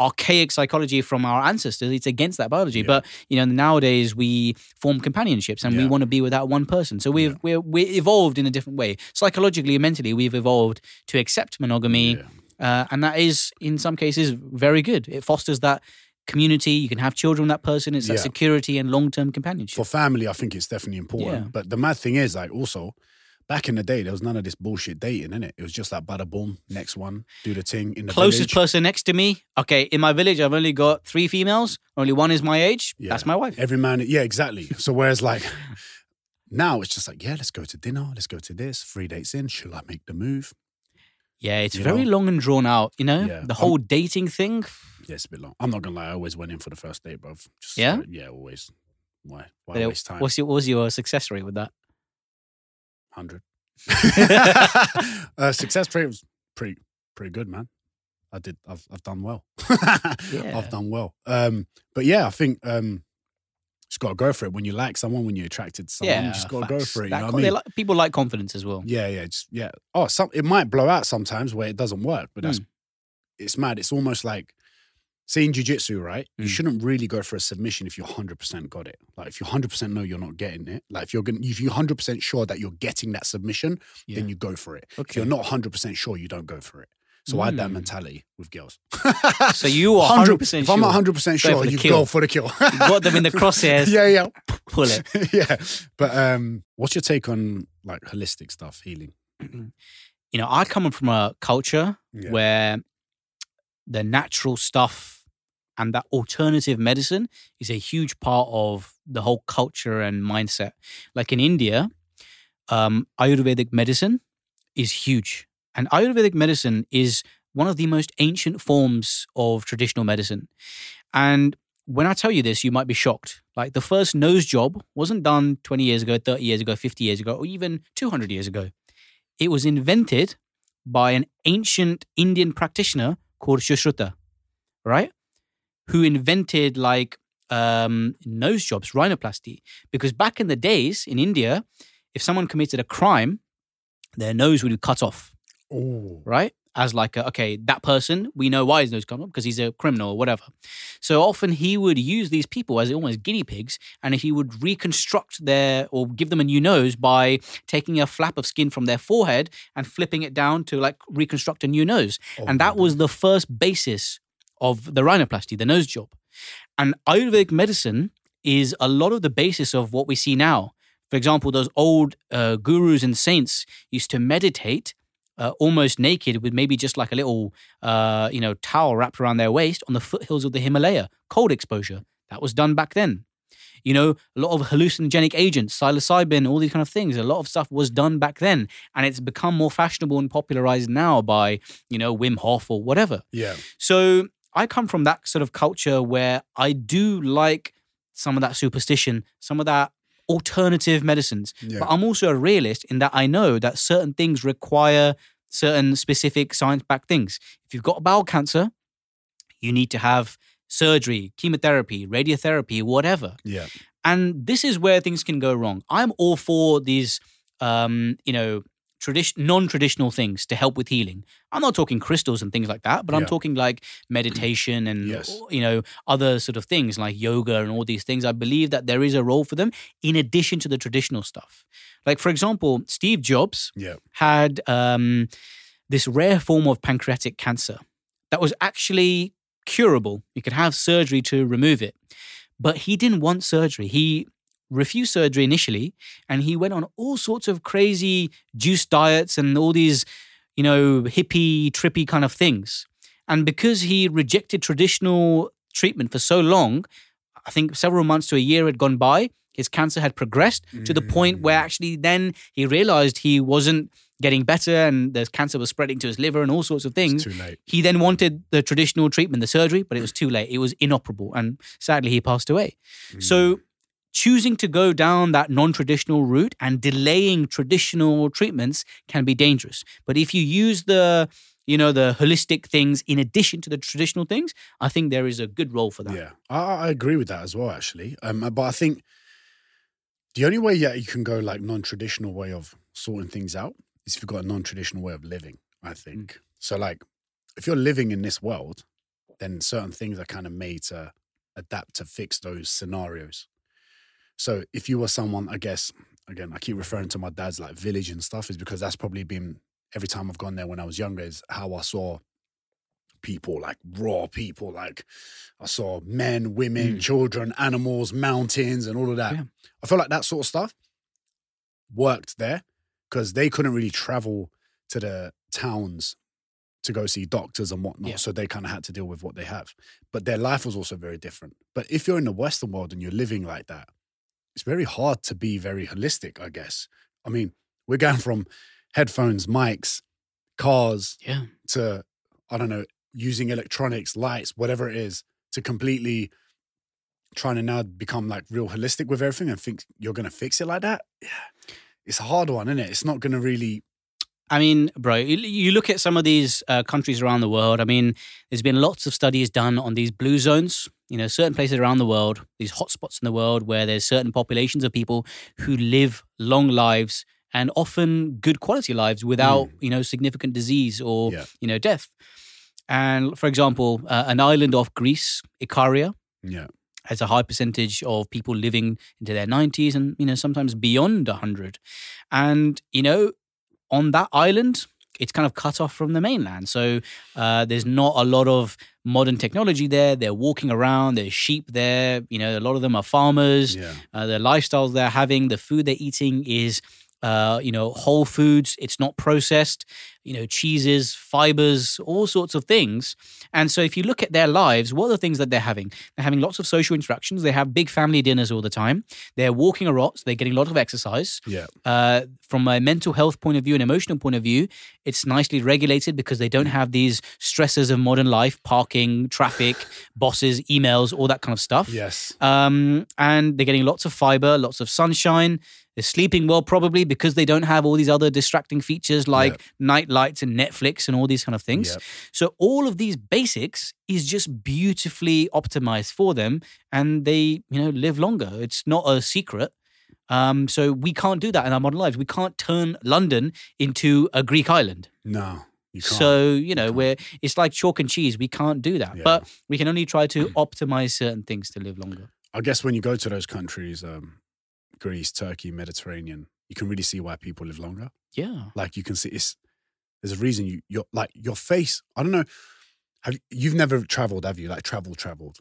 archaic psychology from our ancestors it's against that biology Yeah. but you know nowadays we form companionships and we want to be with that one person so we've we're, we're evolved in a different way psychologically and mentally we've evolved to accept monogamy Yeah. uh, and that is in some cases very good. It fosters that community. You can have children with that person. It's that security and long term companionship. for family, I think it's definitely important. Yeah. But the mad thing is, like, also back in the day, there was none of this bullshit dating, in it. It was just like bada boom, next one, do the thing in the Closest village. person next to me. Okay, in my village, I've only got three females. Only one is my age. Yeah. That's my wife. Every man, yeah, exactly. So whereas like now, it's just like, yeah, let's go to dinner, let's go to this. Three dates in, shall I make the move? Yeah, it's You very know? long and drawn out. You know, Yeah. the whole dating thing. Yeah, it's a bit long. I'm not gonna lie, I always went in for the first date, bro. Just, Yeah? yeah, always. Why? Why But waste time? What's your, what was your success rate with that? Hundred. uh, success rate was pretty pretty good, man. I did. I've I've done well. Yeah. I've done well. Um, but yeah, I think um, just got to go for it. When you like someone, when you're attracted to someone, yeah, you just got to go for it. You That know what I mean? like- people like confidence as well. yeah, yeah, just yeah. Oh, some it might blow out sometimes where it doesn't work, but that's Hmm. it's mad. It's almost like. Say in jujitsu, right? You Mm. shouldn't really go for a submission if you 100% got it. Like if you 100% know you're not getting it, like if you're gonna, if you're 100% sure that you're getting that submission, Yeah. then you go for it. If you're not 100% sure, you don't go for it. So I had that Mm. mentality with girls. So you are 100% If I'm not 100% sure, you kill. go for the kill. You got them in the crosshairs. yeah, yeah. Pull it. yeah. But um, what's your take on like holistic stuff, healing? you know, I come from a culture Yeah. where the natural stuff and that alternative medicine is a huge part of the whole culture and mindset. Like in India, um, Ayurvedic medicine is huge. And Ayurvedic medicine is one of the most ancient forms of traditional medicine. And when I tell you this, you might be shocked. Like the first nose job wasn't done 20 years ago, 30 years ago, 50 years ago, or even 200 years ago. It was invented by an ancient Indian practitioner called Sushruta, right? who invented like um, nose jobs, rhinoplasty. Because back in the days in India, if someone committed a crime, their nose would be cut off, Oh, right? As like, a, okay, that person, we know why his nose cut off because he's a criminal or whatever. So often he would use these people as almost guinea pigs and he would reconstruct their or give them a new nose by taking a flap of skin from their forehead and flipping it down to like reconstruct a new nose. Oh and that was the first basis of the rhinoplasty, the nose job. And Ayurvedic medicine is a lot of the basis of what we see now. For example, those old uh, gurus and saints used to meditate uh, almost naked with maybe just like a little, uh, you know, towel wrapped around their waist on the foothills of the Himalaya, cold exposure. That was done back then. You know, a lot of hallucinogenic agents, psilocybin, all these kind of things. A lot of stuff was done back then, and it's become more fashionable and popularized now by, you know, Wim Hof or whatever. yeah. So I come from that sort of culture where I do like some of that superstition, some of that alternative medicines. Yeah. But I'm also a realist in that I know that certain things require certain specific science backed things. If you've got bowel cancer, you need to have surgery, chemotherapy, radiotherapy, whatever. Yeah. And this is where things can go wrong. I'm all for these, um, you know, tradition, non-traditional things to help with healing. I'm not talking crystals and things like that, but I'm talking like meditation and Yes. you know other sort of things like yoga and all these things. I believe that there is a role for them in addition to the traditional stuff. Like for example, Steve Jobs Yeah. had um, this rare form of pancreatic cancer that was actually curable. You could have surgery to remove it. But he didn't want surgery. He refused surgery initially and he went on all sorts of crazy juice diets and all these, you know, hippie, trippy kind of things. And because he rejected traditional treatment for so long, I think several months to a year had gone by, his cancer had progressed to the point where mm. actually then he realized he wasn't getting better and the cancer was spreading to his liver and all sorts of things. It's too late. He then wanted the traditional treatment, the surgery, but it was too late. It was inoperable. And sadly, he passed away. So, mm. Choosing to go down that non traditional route and delaying traditional treatments can be dangerous. But if you use the you know the holistic things in addition to the traditional things i think there is a good role for that Yeah, I, I agree with that as well. Actually, um, but I think the only way yeah you can go like non-traditional way of sorting things out is if you've got a non-traditional way of living. I think so. Like, if you're living in this world, then certain things are kind of made to adapt to fix those scenarios. So if you were someone, I guess, again, I keep referring to my dad's like village and stuff, is because that's probably been every time I've gone there when I was younger, is how I saw people, like raw people. Like I saw men, women, mm. children, animals, mountains, and all of that. Yeah. I feel like that sort of stuff worked there because they couldn't really travel to the towns to go see doctors and whatnot. Yeah. So they kind of had to deal with what they have. But their life was also very different. But if you're in the Western world and you're living like that, it's very hard to be very holistic, I guess. I mean, we're going from headphones, mics, cars yeah to, I don't know, using electronics, lights, whatever it is, to completely trying to now become like real holistic with everything and think you're going to fix it like that. Yeah. It's a hard one, isn't it? It's not going to really. I mean, bro, you, you look at some of these uh, countries around the world. I mean, there's been lots of studies done on these blue zones. You know, certain places around the world, these hotspots in the world where there's certain populations of people who live long lives and often good quality lives without, you know, significant disease or, Yeah. you know, death. And for example, uh, an island off Greece, Ikaria, Yeah. has a high percentage of people living into their 90s and you know sometimes beyond 100 and you know on that island it's kind of cut off from the mainland. So uh, there's not a lot of modern technology there. They're walking around there's sheep there you know a lot of them are farmers. Yeah. uh, the lifestyles they're having the food they're eating is uh, you know whole foods. It's not processed you know cheeses fibers all sorts of things and so if you look at their lives what are the things that they're having they're having lots of social interactions they have big family dinners all the time they're walking a lot so they're getting a lot of exercise Yeah. uh, from a mental health point of view and emotional point of view, it's nicely regulated because they don't have these stresses of modern life, parking, traffic, bosses, emails, all that kind of stuff. Yes. Um, and they're getting lots of fiber, lots of sunshine. They're sleeping well, probably because they don't have all these other distracting features like lights and Netflix and all these kind of things. Yep. So all of these basics is just beautifully optimized for them, and they you know live longer. It's not a secret. Um, so we can't do that in our modern lives. We can't turn London into a Greek island. No, you can't. So you know, can't. where it's like chalk and cheese. We can't do that, Yeah. but we can only try to optimize certain things to live longer. I guess when you go to those countries, um, Greece, Turkey, Mediterranean, you can really see why people live longer. Yeah. Like you can see, it's there's a reason you your like your face. I don't know. Have you've never traveled? Have you like travel traveled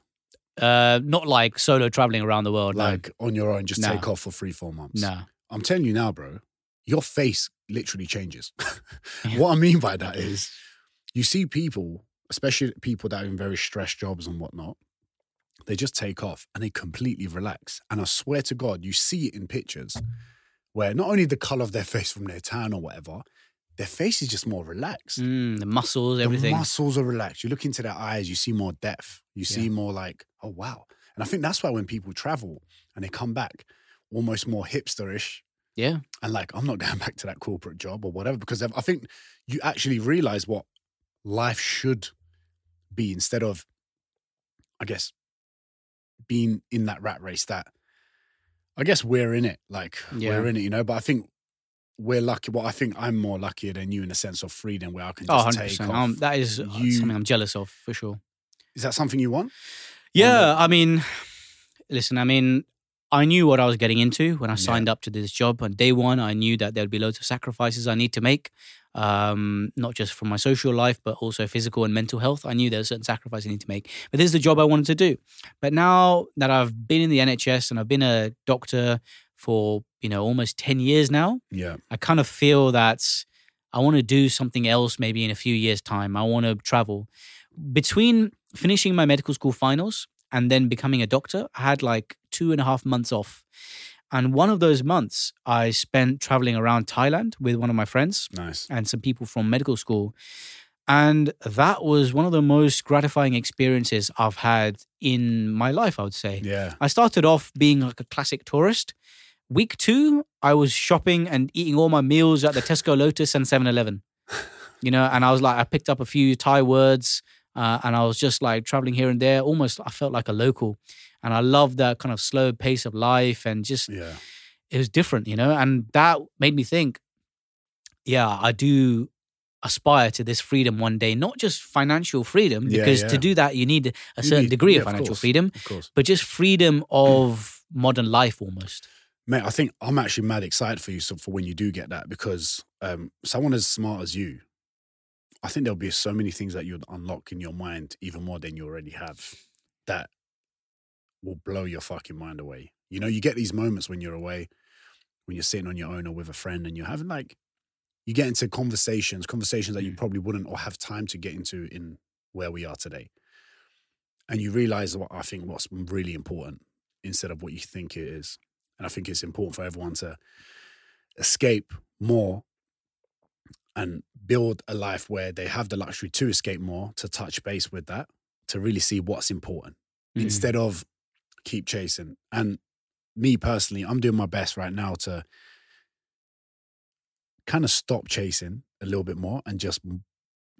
Uh, not like solo traveling around the world. like on your own? Just No. take off for three four months. no. I'm telling you now, bro. Your face literally changes. what I mean by that is, you see people, especially people that are in very stressed jobs and whatnot. They just take off and they completely relax. And I swear to God, you see it in pictures where not only the color of their face from their tan or whatever, their face is just more relaxed. Mm, the muscles, everything. The muscles are relaxed. You look into their eyes, you see more depth. You see more like, oh wow. And I think that's why when people travel and they come back, almost more hipsterish, yeah. and like I'm not going back to that corporate job or whatever because I think you actually realize what life should be instead of, I guess, being in that rat race that I guess we're in it. Like Yeah. we're in it, you know. But I think we're lucky. Well, I think I'm more luckier than you in the sense of freedom where I can Oh, just 100%. take off. Um, that is uh, You- something I'm jealous of for sure. Is that something you want? Yeah, I mean, listen, I mean, I knew what I was getting into when I Yeah. signed up to this job. On day one, I knew that there'd be loads of sacrifices I need to make, um, not just for my social life, but also physical and mental health. I knew there were certain sacrifices I need to make. But this is the job I wanted to do. But now that I've been in the NHS and I've been a doctor for, you know, almost 10 years now, Yeah. I kind of feel that I want to do something else maybe in a few years' time. I want to travel. Between finishing my medical school finals and then becoming a doctor, I had like two and a half months off. And one of those months, I spent traveling around Thailand with one of my friends Nice. and some people from medical school. And that was one of the most gratifying experiences I've had in my life, I would say. Yeah. I started off being like a classic tourist. Week two, I was shopping and eating all my meals at the Tesco Lotus and 7 Eleven. You know, and I was like, I picked up a few Thai words uh, and I was just like traveling here and there. Almost, I felt like a local. And I loved that kind of slow pace of life and just, Yeah. it was different, you know, and that made me think, yeah, I do aspire to this freedom one day, not just financial freedom, because yeah. to do that, you need a certain need- degree yeah, of of financial course. freedom Of course. but just freedom of modern life almost. Mate, I think I'm actually mad excited for you so for when you do get that because um, someone as smart as you, I think there'll be so many things that you'd unlock in your mind even more than you already have that will blow your fucking mind away. You know, you get these moments when you're away, when you're sitting on your own or with a friend and you're having like, you get into conversations, conversations that you Mm. probably wouldn't or have time to get into in where we are today. And you realize what I think what's really important instead of what you think it is. And I think it's important for everyone to escape more and build a life where they have the luxury to escape more, to touch base with that, to really see what's important Mm. instead of keep chasing. And me personally, I'm doing my best right now to kind of stop chasing a little bit more and just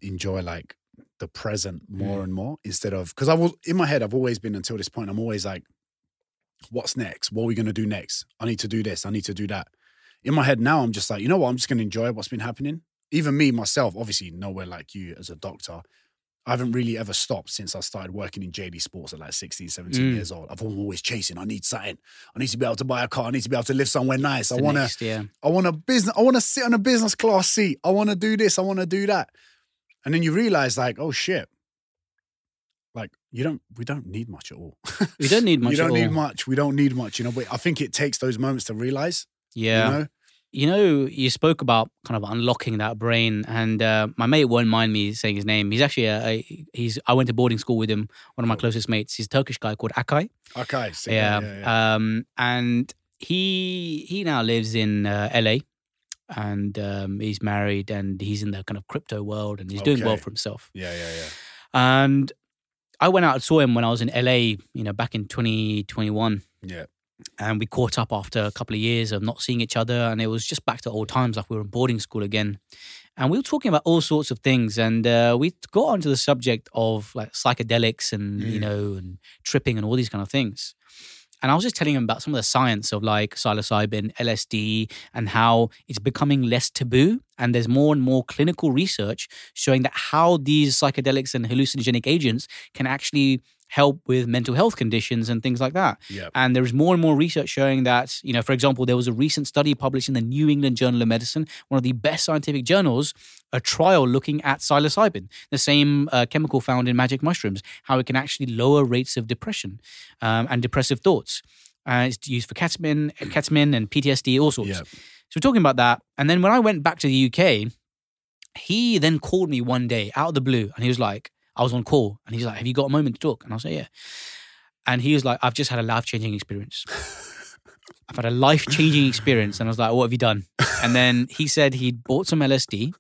enjoy like the present more Mm. and more instead of because I was in my head, I've always been until this point, I'm always like, what's next? What are we gonna do next? I need to do this, I need to do that. In my head now, I'm just like, you know what? I'm just gonna enjoy what's been happening. Even me, myself, obviously nowhere like you as a doctor. I haven't really ever stopped since I started working in JD Sports at like 16, 17 Mm. years old. I've always chasing. I need something. I need to be able to buy a car. I need to be able to live somewhere nice. I want to yeah. I want a business. I want to sit on a business class seat. I want to do this. I want to do that. And then you realize, like, oh shit, you don't. We don't need much at all. We don't need much you don't need all. much. We don't need much. You know. But I think it takes those moments to realize. Yeah. You know. You know, you spoke about kind of unlocking that brain, and uh, my mate won't mind me saying his name. He's actually a, a he's. I went to boarding school with him. One of my closest mates. He's a Turkish guy called Akay. Okay. So yeah. yeah. yeah, yeah. Um, and he he now lives in uh, LA, and um, he's married, and he's in the kind of crypto world, and he's doing well for himself. yeah. Yeah. Yeah. And I went out and saw him when I was in LA, you know, back in 2021. Yeah. and we caught up after a couple of years of not seeing each other and it was just back to old times like we were in boarding school again and we were talking about all sorts of things and uh, we got onto the subject of like psychedelics and mm. you know and tripping and all these kind of things and I was just telling him about some of the science of like psilocybin, LSD, and how it's becoming less taboo. And there's more and more clinical research showing that how these psychedelics and hallucinogenic agents can actually help with mental health conditions and things like that. Yep. And there's more and more research showing that, you know, for example, there was a recent study published in the New England Journal of Medicine, one of the best scientific journals, a trial looking at psilocybin, the same uh, chemical found in magic mushrooms, how it can actually lower rates of depression um, and depressive thoughts. Uh, it's used for ketamine, ketamine and PTSD, all sorts. Yep. So we're talking about that. And then when I went back to the UK, he then called me one day out of the blue and he was like, I was on call and he's like, Have you got a moment to talk? And I was like, Yeah. And he was like, I've just had a life changing experience. I've had a life changing experience. And I was like, What have you done? And then he said he'd bought some LSD.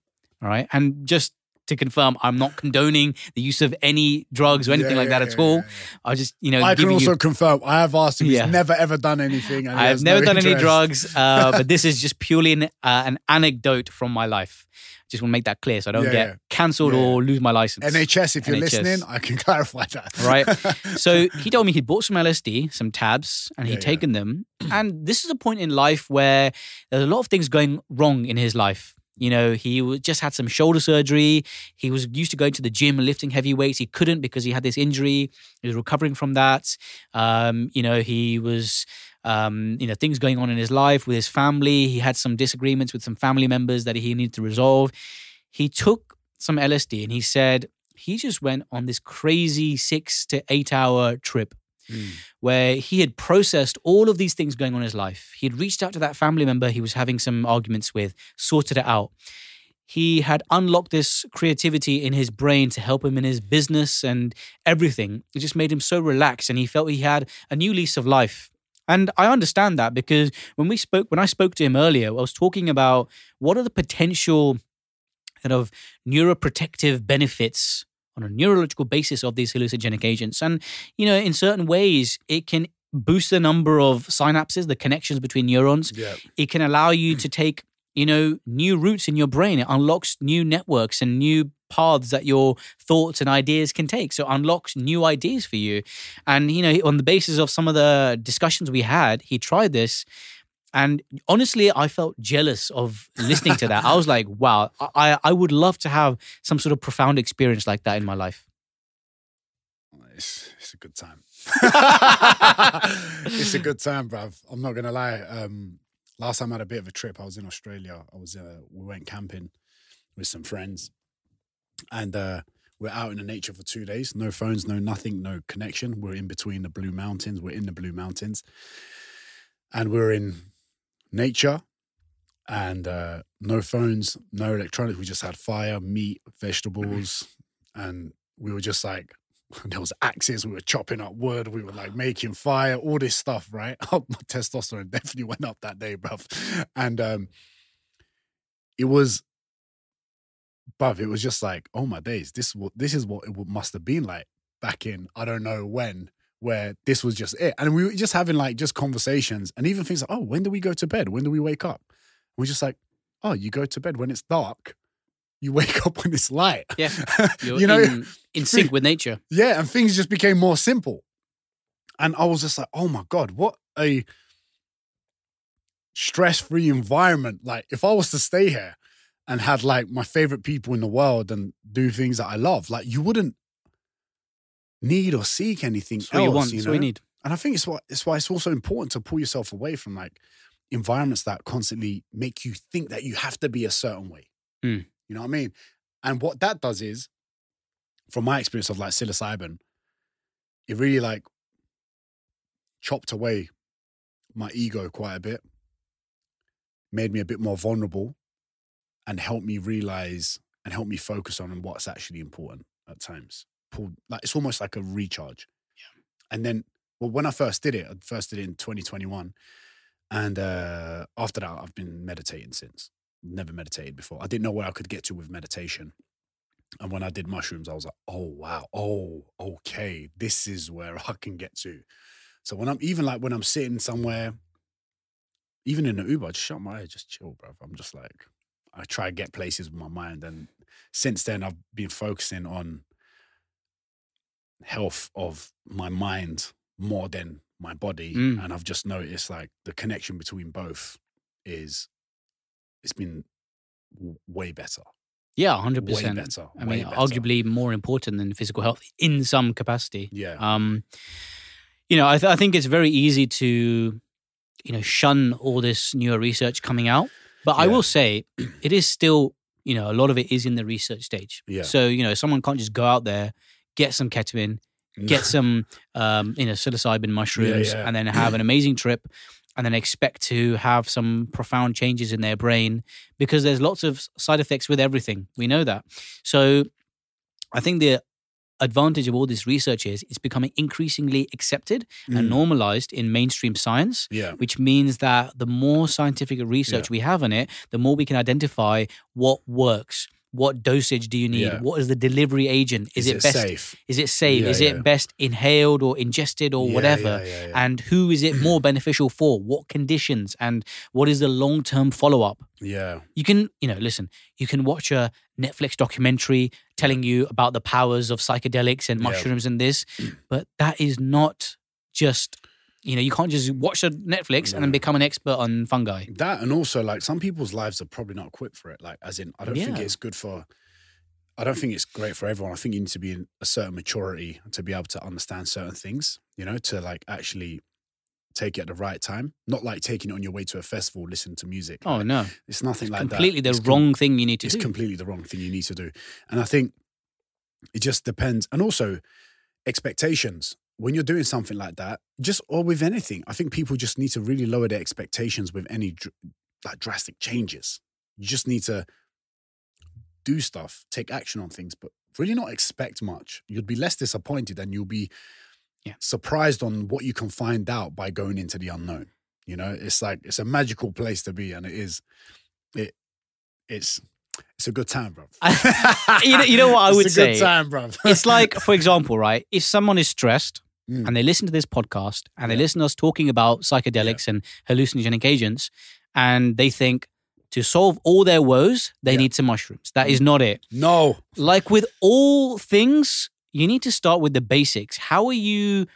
All right. And just to confirm, I'm not condoning the use of any drugs or anything yeah, like that yeah, at all. I just, you know, I can also you... confirm. I have asked him. He's never ever done anything. I have never no done interest. any drugs, uh, but this is just purely an, uh, an anecdote from my life. Just want to make that clear so I don't yeah, get yeah. cancelled yeah. or lose my license. NHS, if you're NHS. listening, I can clarify that. right. So he told me he'd bought some LSD, some tabs, and he'd taken them. And this is a point in life where there's a lot of things going wrong in his life. You know, he just had some shoulder surgery. He was used to going to the gym and lifting heavy weights. He couldn't because he had this injury. He was recovering from that. Um, you know, he was um, you know, things going on in his life with his family. He had some disagreements with some family members that he needed to resolve. He took some LSD and he said he just went on this crazy six to eight hour trip Mm. where he had processed all of these things going on in his life. He had reached out to that family member he was having some arguments with, sorted it out. He had unlocked this creativity in his brain to help him in his business and everything. It just made him so relaxed and he felt he had a new lease of life. And I understand that because when we spoke, when I spoke to him earlier, I was talking about what are the potential kind of neuroprotective benefits on a neurological basis of these hallucinogenic agents. And, you know, in certain ways, it can boost the number of synapses, the connections between neurons. Yeah. It can allow you to take, you know, new routes in your brain. It unlocks new networks and new paths that your thoughts and ideas can take. So unlocks new ideas for you. And, you know, on the basis of some of the discussions we had, he tried this. And honestly, I felt jealous of listening to that. I was like, wow, I, I would love to have some sort of profound experience like that in my life. It's, it's a good time. it's a good time, bruv. I'm not going to lie. Um, last time I had a bit of a trip, I was in Australia. I was, uh, we went camping with some friends and uh, we're out in the nature for two days. No phones, no nothing, no connection. We're in between the Blue Mountains. We're in the Blue Mountains, and we're in nature, and uh, no phones, no electronics. We just had fire, meat, vegetables, and we were just like. There was axes. We were chopping up wood. We were like making fire. All this stuff, right? Oh, my testosterone definitely went up that day, bruv. And um, it was but it was just like, oh my days, this this is what it must have been like back in I don't know when, where this was just it, and we were just having like just conversations, and even things like, oh, when do we go to bed? When do we wake up? we're just like, oh, you go to bed when it's dark. You wake up when it's light. Yeah, you know, in, in sync with nature. Yeah, and things just became more simple. And I was just like, oh my god, what a stress-free environment. Like, if I was to stay here, and had like my favorite people in the world and do things that I love, like you wouldn't need or seek anything else. you want, you know? you need. And I think it's why it's why it's also important to pull yourself away from like environments that constantly make you think that you have to be a certain way. Mm. You know what I mean? And what that does is, from my experience of like psilocybin, it really like chopped away my ego quite a bit, made me a bit more vulnerable, and helped me realize and help me focus on what's actually important at times. Pull like it's almost like a recharge. Yeah. And then well, when I first did it, I first did it in 2021. And uh, after that, I've been meditating since. Never meditated before. I didn't know where I could get to with meditation. And when I did mushrooms, I was like, oh, wow. Oh, okay. This is where I can get to. So when I'm even like when I'm sitting somewhere, even in the Uber, I just shut my eyes, just chill, bro. I'm just like, I try to get places with my mind. And since then, I've been focusing on health of my mind more than my body. Mm. And I've just noticed like the connection between both is, it's been w- way better. Yeah, hundred percent. better. I mean, better. arguably more important than physical health in some capacity. Yeah. Um, you know, I, th- I think it's very easy to, you know, shun all this newer research coming out. But I will say, it is still, you know, a lot of it is in the research stage. Yeah. So you know, someone can't just go out there, get some ketamine, get some, um, you know, psilocybin mushrooms, yeah. and then have an amazing trip, and then expect to have some profound changes in their brain because there's lots of side effects with everything. We know that. So I think the advantage of all this research is it's becoming increasingly accepted and Mm. normalized in mainstream science Yeah. which means that the more scientific research we have on it the more we can identify what works what dosage do you need? Yeah. what is the delivery agent? Is, it, best safe? is it safe? Yeah, is yeah. it best inhaled or ingested or whatever? and who is it more beneficial for? What conditions? And what is the long-term follow-up? Yeah. you can you know listen you can watch a netflix documentary telling you about the powers of psychedelics and mushrooms and this but that is not just you know you can't just watch a netflix and then become an expert on fungi That and also like some people's lives are probably not equipped for it. Like as in, I don't think Yeah. it's good for. I don't think it's great for everyone. I think you need to be in a certain maturity to be able to understand certain things. You know, to like actually take it at the right time. Not like taking it on your way to a festival, listen to music. oh Like, no it's nothing like completely that. the It's com- wrong thing you need to do. it's do completely the wrong thing you need to do. And I think it just depends. And also expectations. When you're doing something like that, just or with anything, I think people just need to really lower their expectations with any dr- like drastic changes. You just need to do stuff, take action on things, but really not expect much. You'd be less disappointed and you'll be Yeah. surprised on what you can find out by going into the unknown. You know, it's like it's a magical place to be, and it is. It it's it's a good time, bro. you, know, you know what i would it's a say good time, bro. it's like for example right if someone is stressed Mm. and they listen to this podcast and they listen to us talking about psychedelics and hallucinogenic agents and they think to solve all their woes they Yeah. need some mushrooms that is not it no, like with all things, you need to start with the basics. How are you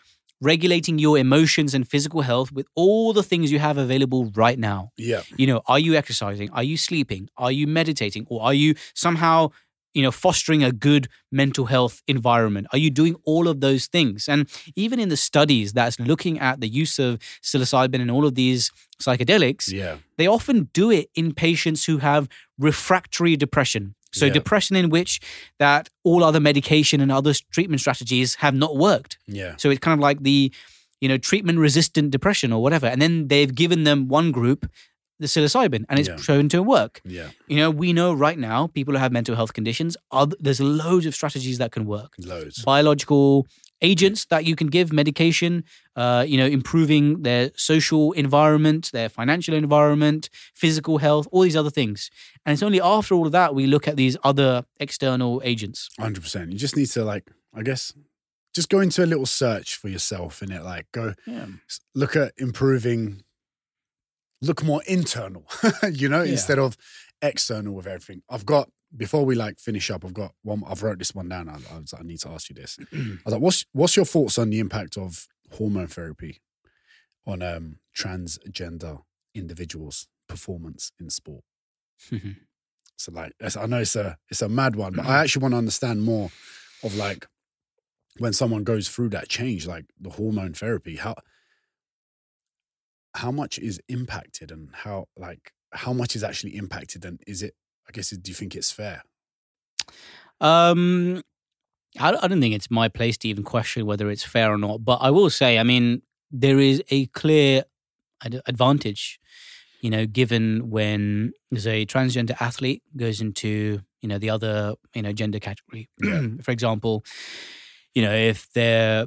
regulating your emotions and physical health with all the things you have available right now? yeah, You know, are you exercising? Are you sleeping? Are you meditating? Or are you somehow, you know, fostering a good mental health environment? Are you doing all of those things? And even in the studies that's looking at the use of psilocybin and all of these psychedelics, yeah, they often do it in patients who have refractory depression. So Yeah. depression in which that all other medication and other treatment strategies have not worked. yeah, So it's kind of like the, you know, treatment resistant depression or whatever. And then they've given them one group the psilocybin and it's Yeah. shown to work. yeah. You know, we know right now people who have mental health conditions, oth- there's loads of strategies that can work Loads. biological agents that you can give medication uh, you know improving their social environment their financial environment physical health all these other things and it's only after all of that we look at these other external agents Hundred percent. You just need to like, I guess, just go into a little search for yourself in it. Like, go yeah look at improving. Look more internal, you know, Yeah. instead of external with everything. I've got before we like finish up. I've got one. I've wrote this one down. I, I, was, like, I need to ask you this. I was like, what's what's your thoughts on the impact of hormone therapy on um, transgender individuals' performance in sport? So like I know it's a it's a mad one, but I actually want to understand more of like when someone goes through that change, like the hormone therapy, how how much is impacted and how like how much is actually impacted and is it I guess do you think it's fair? um I, I don't think it's my place to even question whether it's fair or not but i will say i mean there is a clear ad- advantage you know given when there's a transgender athlete goes into you know the other you know gender category Yeah. for example you know if they're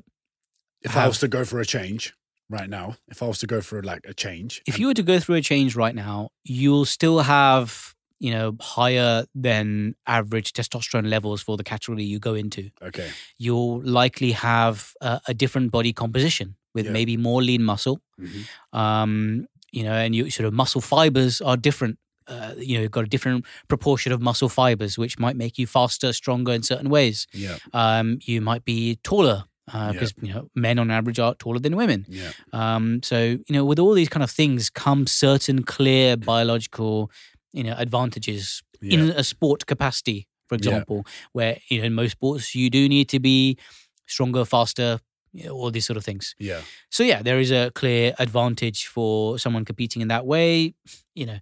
If I Have- was to go for a change right now, if I was to go for like a change, if you were to go through a change right now, you'll still have, you know, higher than average testosterone levels for the category you go into. okay, You'll likely have a, a different body composition, with Yeah. maybe more lean muscle. Mhm. Um, you know, and you sort of muscle fibers are different. Uh, you know, you've got a different proportion of muscle fibers, which might make you faster, stronger in certain ways. Yeah. Um, you might be taller Because you know men on average are taller than women. Yeah. Um, so you know, with all these kind of things come certain clear biological, you know, advantages Yeah. in a sport capacity, for example, where you know in most sports you do need to be stronger, faster, you know, all these sort of things. Yeah. So yeah, there is a clear advantage for someone competing in that way. You know,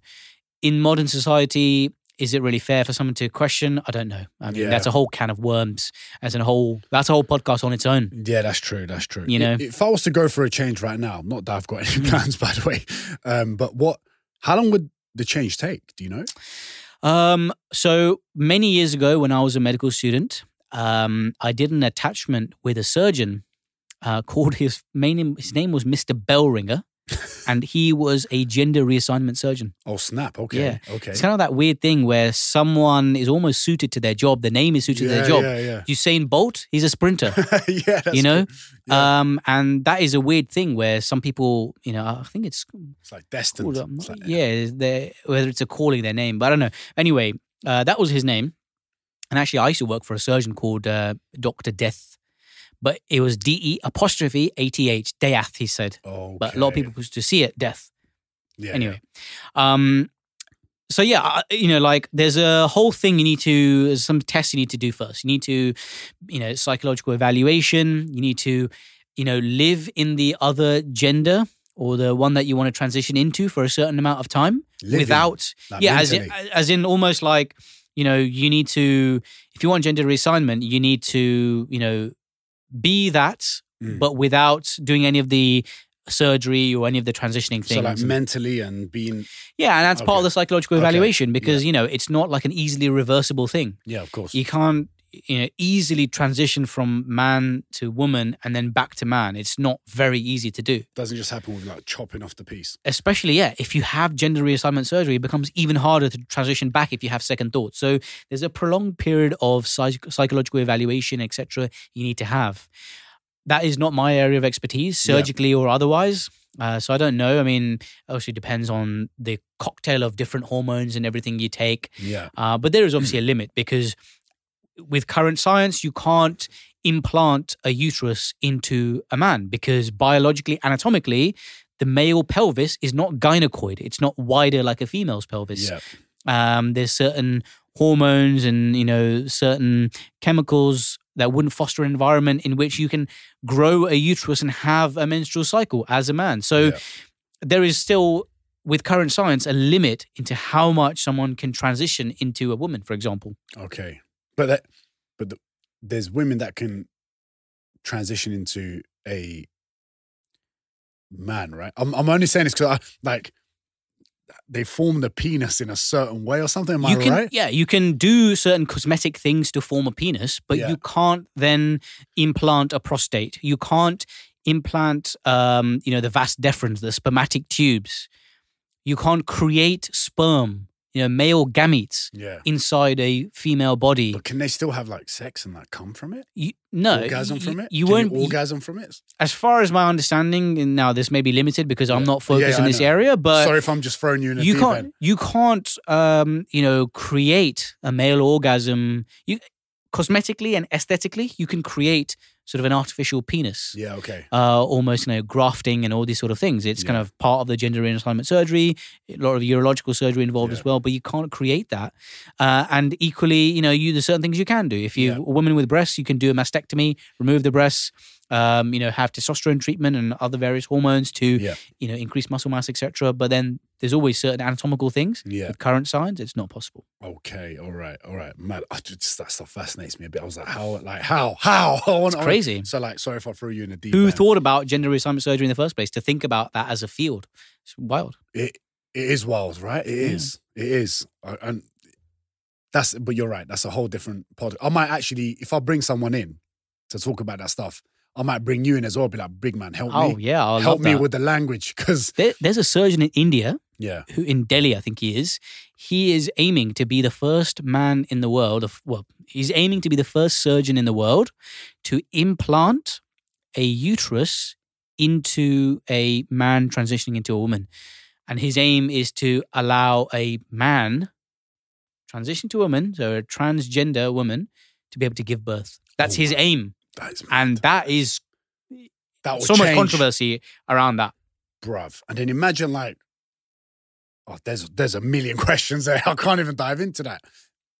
in modern society. Is it really fair for someone to question? I don't know. I mean, Yeah. that's a whole can of worms. As a whole, that's a whole podcast on its own. Yeah, that's true. That's true. You know? If I was to go for a change right now, not that I've got any plans, by the way, um, but what? How long would the change take? Do you know? Um, so many years ago, when I was a medical student, um, I did an attachment with a surgeon uh, called his main name, his name was Mr. Bellringer, and he was a gender reassignment surgeon. Oh snap! Okay. Yeah. Okay. It's kind of that weird thing where someone is almost suited to their job. The name is suited to their job. Yeah. Usain Bolt, he's a sprinter. Yeah. yeah. You know. Yeah. um, and that is a weird thing where some people, you know, I think it's it's like destined. called, um, It's like- yeah, whether it's a calling their name, but I don't know. Anyway, uh, that was his name. And actually, I used to work for a surgeon called uh, Dr. Death, but it was D E apostrophe A T H, Death, he said. Okay. But a lot of people used to see it, Death. Yeah. Anyway, um, so yeah, you know, like there's a whole thing you need to, there's some tests you need to do first. You need to, you know, psychological evaluation. You need to, you know, live in the other gender or the one that you want to transition into for a certain amount of time Living, without, like yeah, as in, as in almost like, you know, you need to, if you want gender reassignment, you need to, you know, be that, Mm. but without doing any of the surgery or any of the transitioning things. So like mentally and being Yeah, and that's part of the psychological Okay. evaluation because you know it's not like an easily reversible thing. yeah, of course. You can't you know easily transition from man to woman and then back to man. It's not very easy to do. Doesn't just happen with like chopping off the piece. Especially yeah, if you have gender reassignment surgery, it becomes even harder to transition back if you have second thoughts. So there's a prolonged period of psych- psychological evaluation, etc. You need to have. That is not my area of expertise, Yeah. surgically or otherwise. Uh, so I don't know. I mean, obviously depends on the cocktail of different hormones and everything you take. Yeah. Uh, but there is obviously a limit because with current science, you can't implant a uterus into a man because biologically, anatomically, the male pelvis is not gynecoid. It's not wider like a female's pelvis. Yeah. Um, there's certain hormones and you know certain chemicals that wouldn't foster an environment in which you can grow a uterus and have a menstrual cycle as a man. So Yeah. there is still with current science a limit into how much someone can transition into a woman, for example. Okay. But that, but the, there's women that can transition into a man, right? I'm I'm only saying this because I like they form the penis in a certain way or something. Am I you can right? yeah, you can do certain cosmetic things to form a penis, but Yeah. you can't then implant a prostate. You can't implant um, you know, the vas deferens, the spermatic tubes. You can't create sperm, you know, male gametes Yeah. inside a female body. But can they still have like sex and like come from it? You, no, orgasm from it? You Can won't. you orgasm from it? as far as my understanding, and now this may be limited because I'm not focused Yeah, in this know. area, but Sorry if I'm just throwing you in a you can't end. you can't um you know create a male orgasm you cosmetically and aesthetically you can create sort of an artificial penis Yeah. Okay. uh almost you know grafting and all these sort of things it's kind of part of the gender reassignment surgery a lot of urological surgery involved Yeah. as well but you can't create that uh and equally you know you there's certain things you can do if you Yeah. a woman with breasts you can do a mastectomy remove the breasts um, you know, have testosterone treatment and other various hormones to, Yeah. you know, increase muscle mass, etc. But then there's always certain anatomical things. Yeah. With current science, it's not possible. Okay. All right. All right. Man, I just that stuff fascinates me a bit. I was like, how? Like how? How? I want, It's crazy. So like, sorry if I threw you in a deep. Who end. thought about gender reassignment surgery in the first place? To think about that as a field, it's wild. it? It is wild, right? It Yeah. is. It is. And that's. But you're right. That's a whole different pod. I might actually, if I bring someone in to talk about that stuff, I might bring you in as well. Be like, big man, help Oh me. Oh yeah, I help me that. with the language, because There, there's a surgeon in India yeah, who in Delhi, I think he is. He is aiming to be the first man in the world of well, he's aiming to be the first surgeon in the world to implant a uterus into a man transitioning into a woman. And his aim is to allow a man transition to a woman, so a transgender woman, to be able to give birth. That's Oh, his aim. That is And that is that so much controversy around that. bruv. And then imagine like, oh, there's there's a million questions there. I can't even dive into that.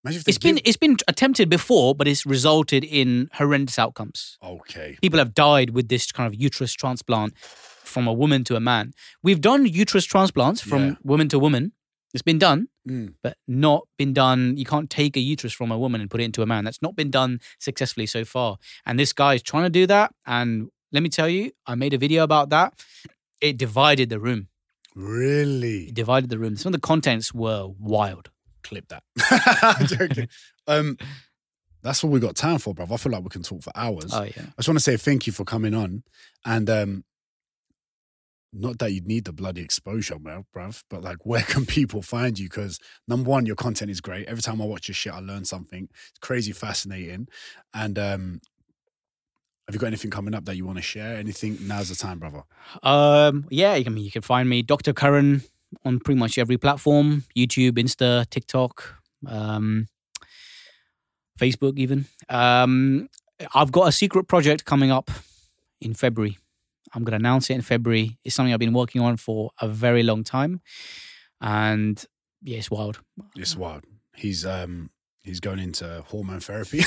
It's been it's been attempted before, but it's resulted in horrendous outcomes. okay. People have died with this kind of uterus transplant from a woman to a man. We've done uterus transplants from Yeah. woman to woman. It's been done, Mm. but not been done. You can't take a uterus from a woman and put it into a man. That's not been done successfully so far. And this guy is trying to do that. And let me tell you, I made a video about that. It divided the room. Really? It divided the room. Some of the contents were wild. Clip that. Joking. Um, that's all we got time for, bruv. I feel like we can talk for hours. Oh yeah. I just want to say thank you for coming on. And um, not that you'd need the bloody exposure, man, bruv, but like, where can people find you? Because number one, your content is great. Every time I watch your shit, I learn something. It's crazy fascinating. And um, have you got anything coming up that you want to share? Anything? Now's the time, brother. Um, yeah, I mean, you can find me, Dr. Karan, on pretty much every platform YouTube, Insta, TikTok, um, Facebook, even. Um, I've got a secret project coming up in February. I'm going to announce it in February. It's something I've been working on for a very long time. And yeah, it's wild. It's wild. He's um he's going into hormone therapy.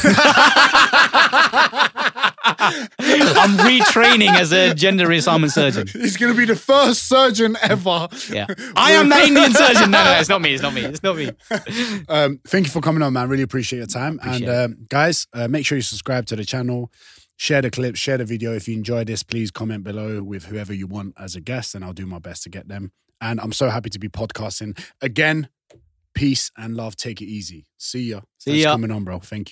I'm retraining as a gender reassignment surgeon. He's going to be the first surgeon ever. Yeah. I am the Indian surgeon. No, no, it's not me. It's not me. It's not me. Um, thank you for coming on, man. Really appreciate your time. Appreciate and um, guys, uh, make sure you subscribe to the channel, share the clip, share the video. If you enjoyed this, please comment below with whoever you want as a guest, and I'll do my best to get them. And I'm so happy to be podcasting again. Peace and love. Take it easy. See ya. See Thanks ya. coming on, bro. Thank you.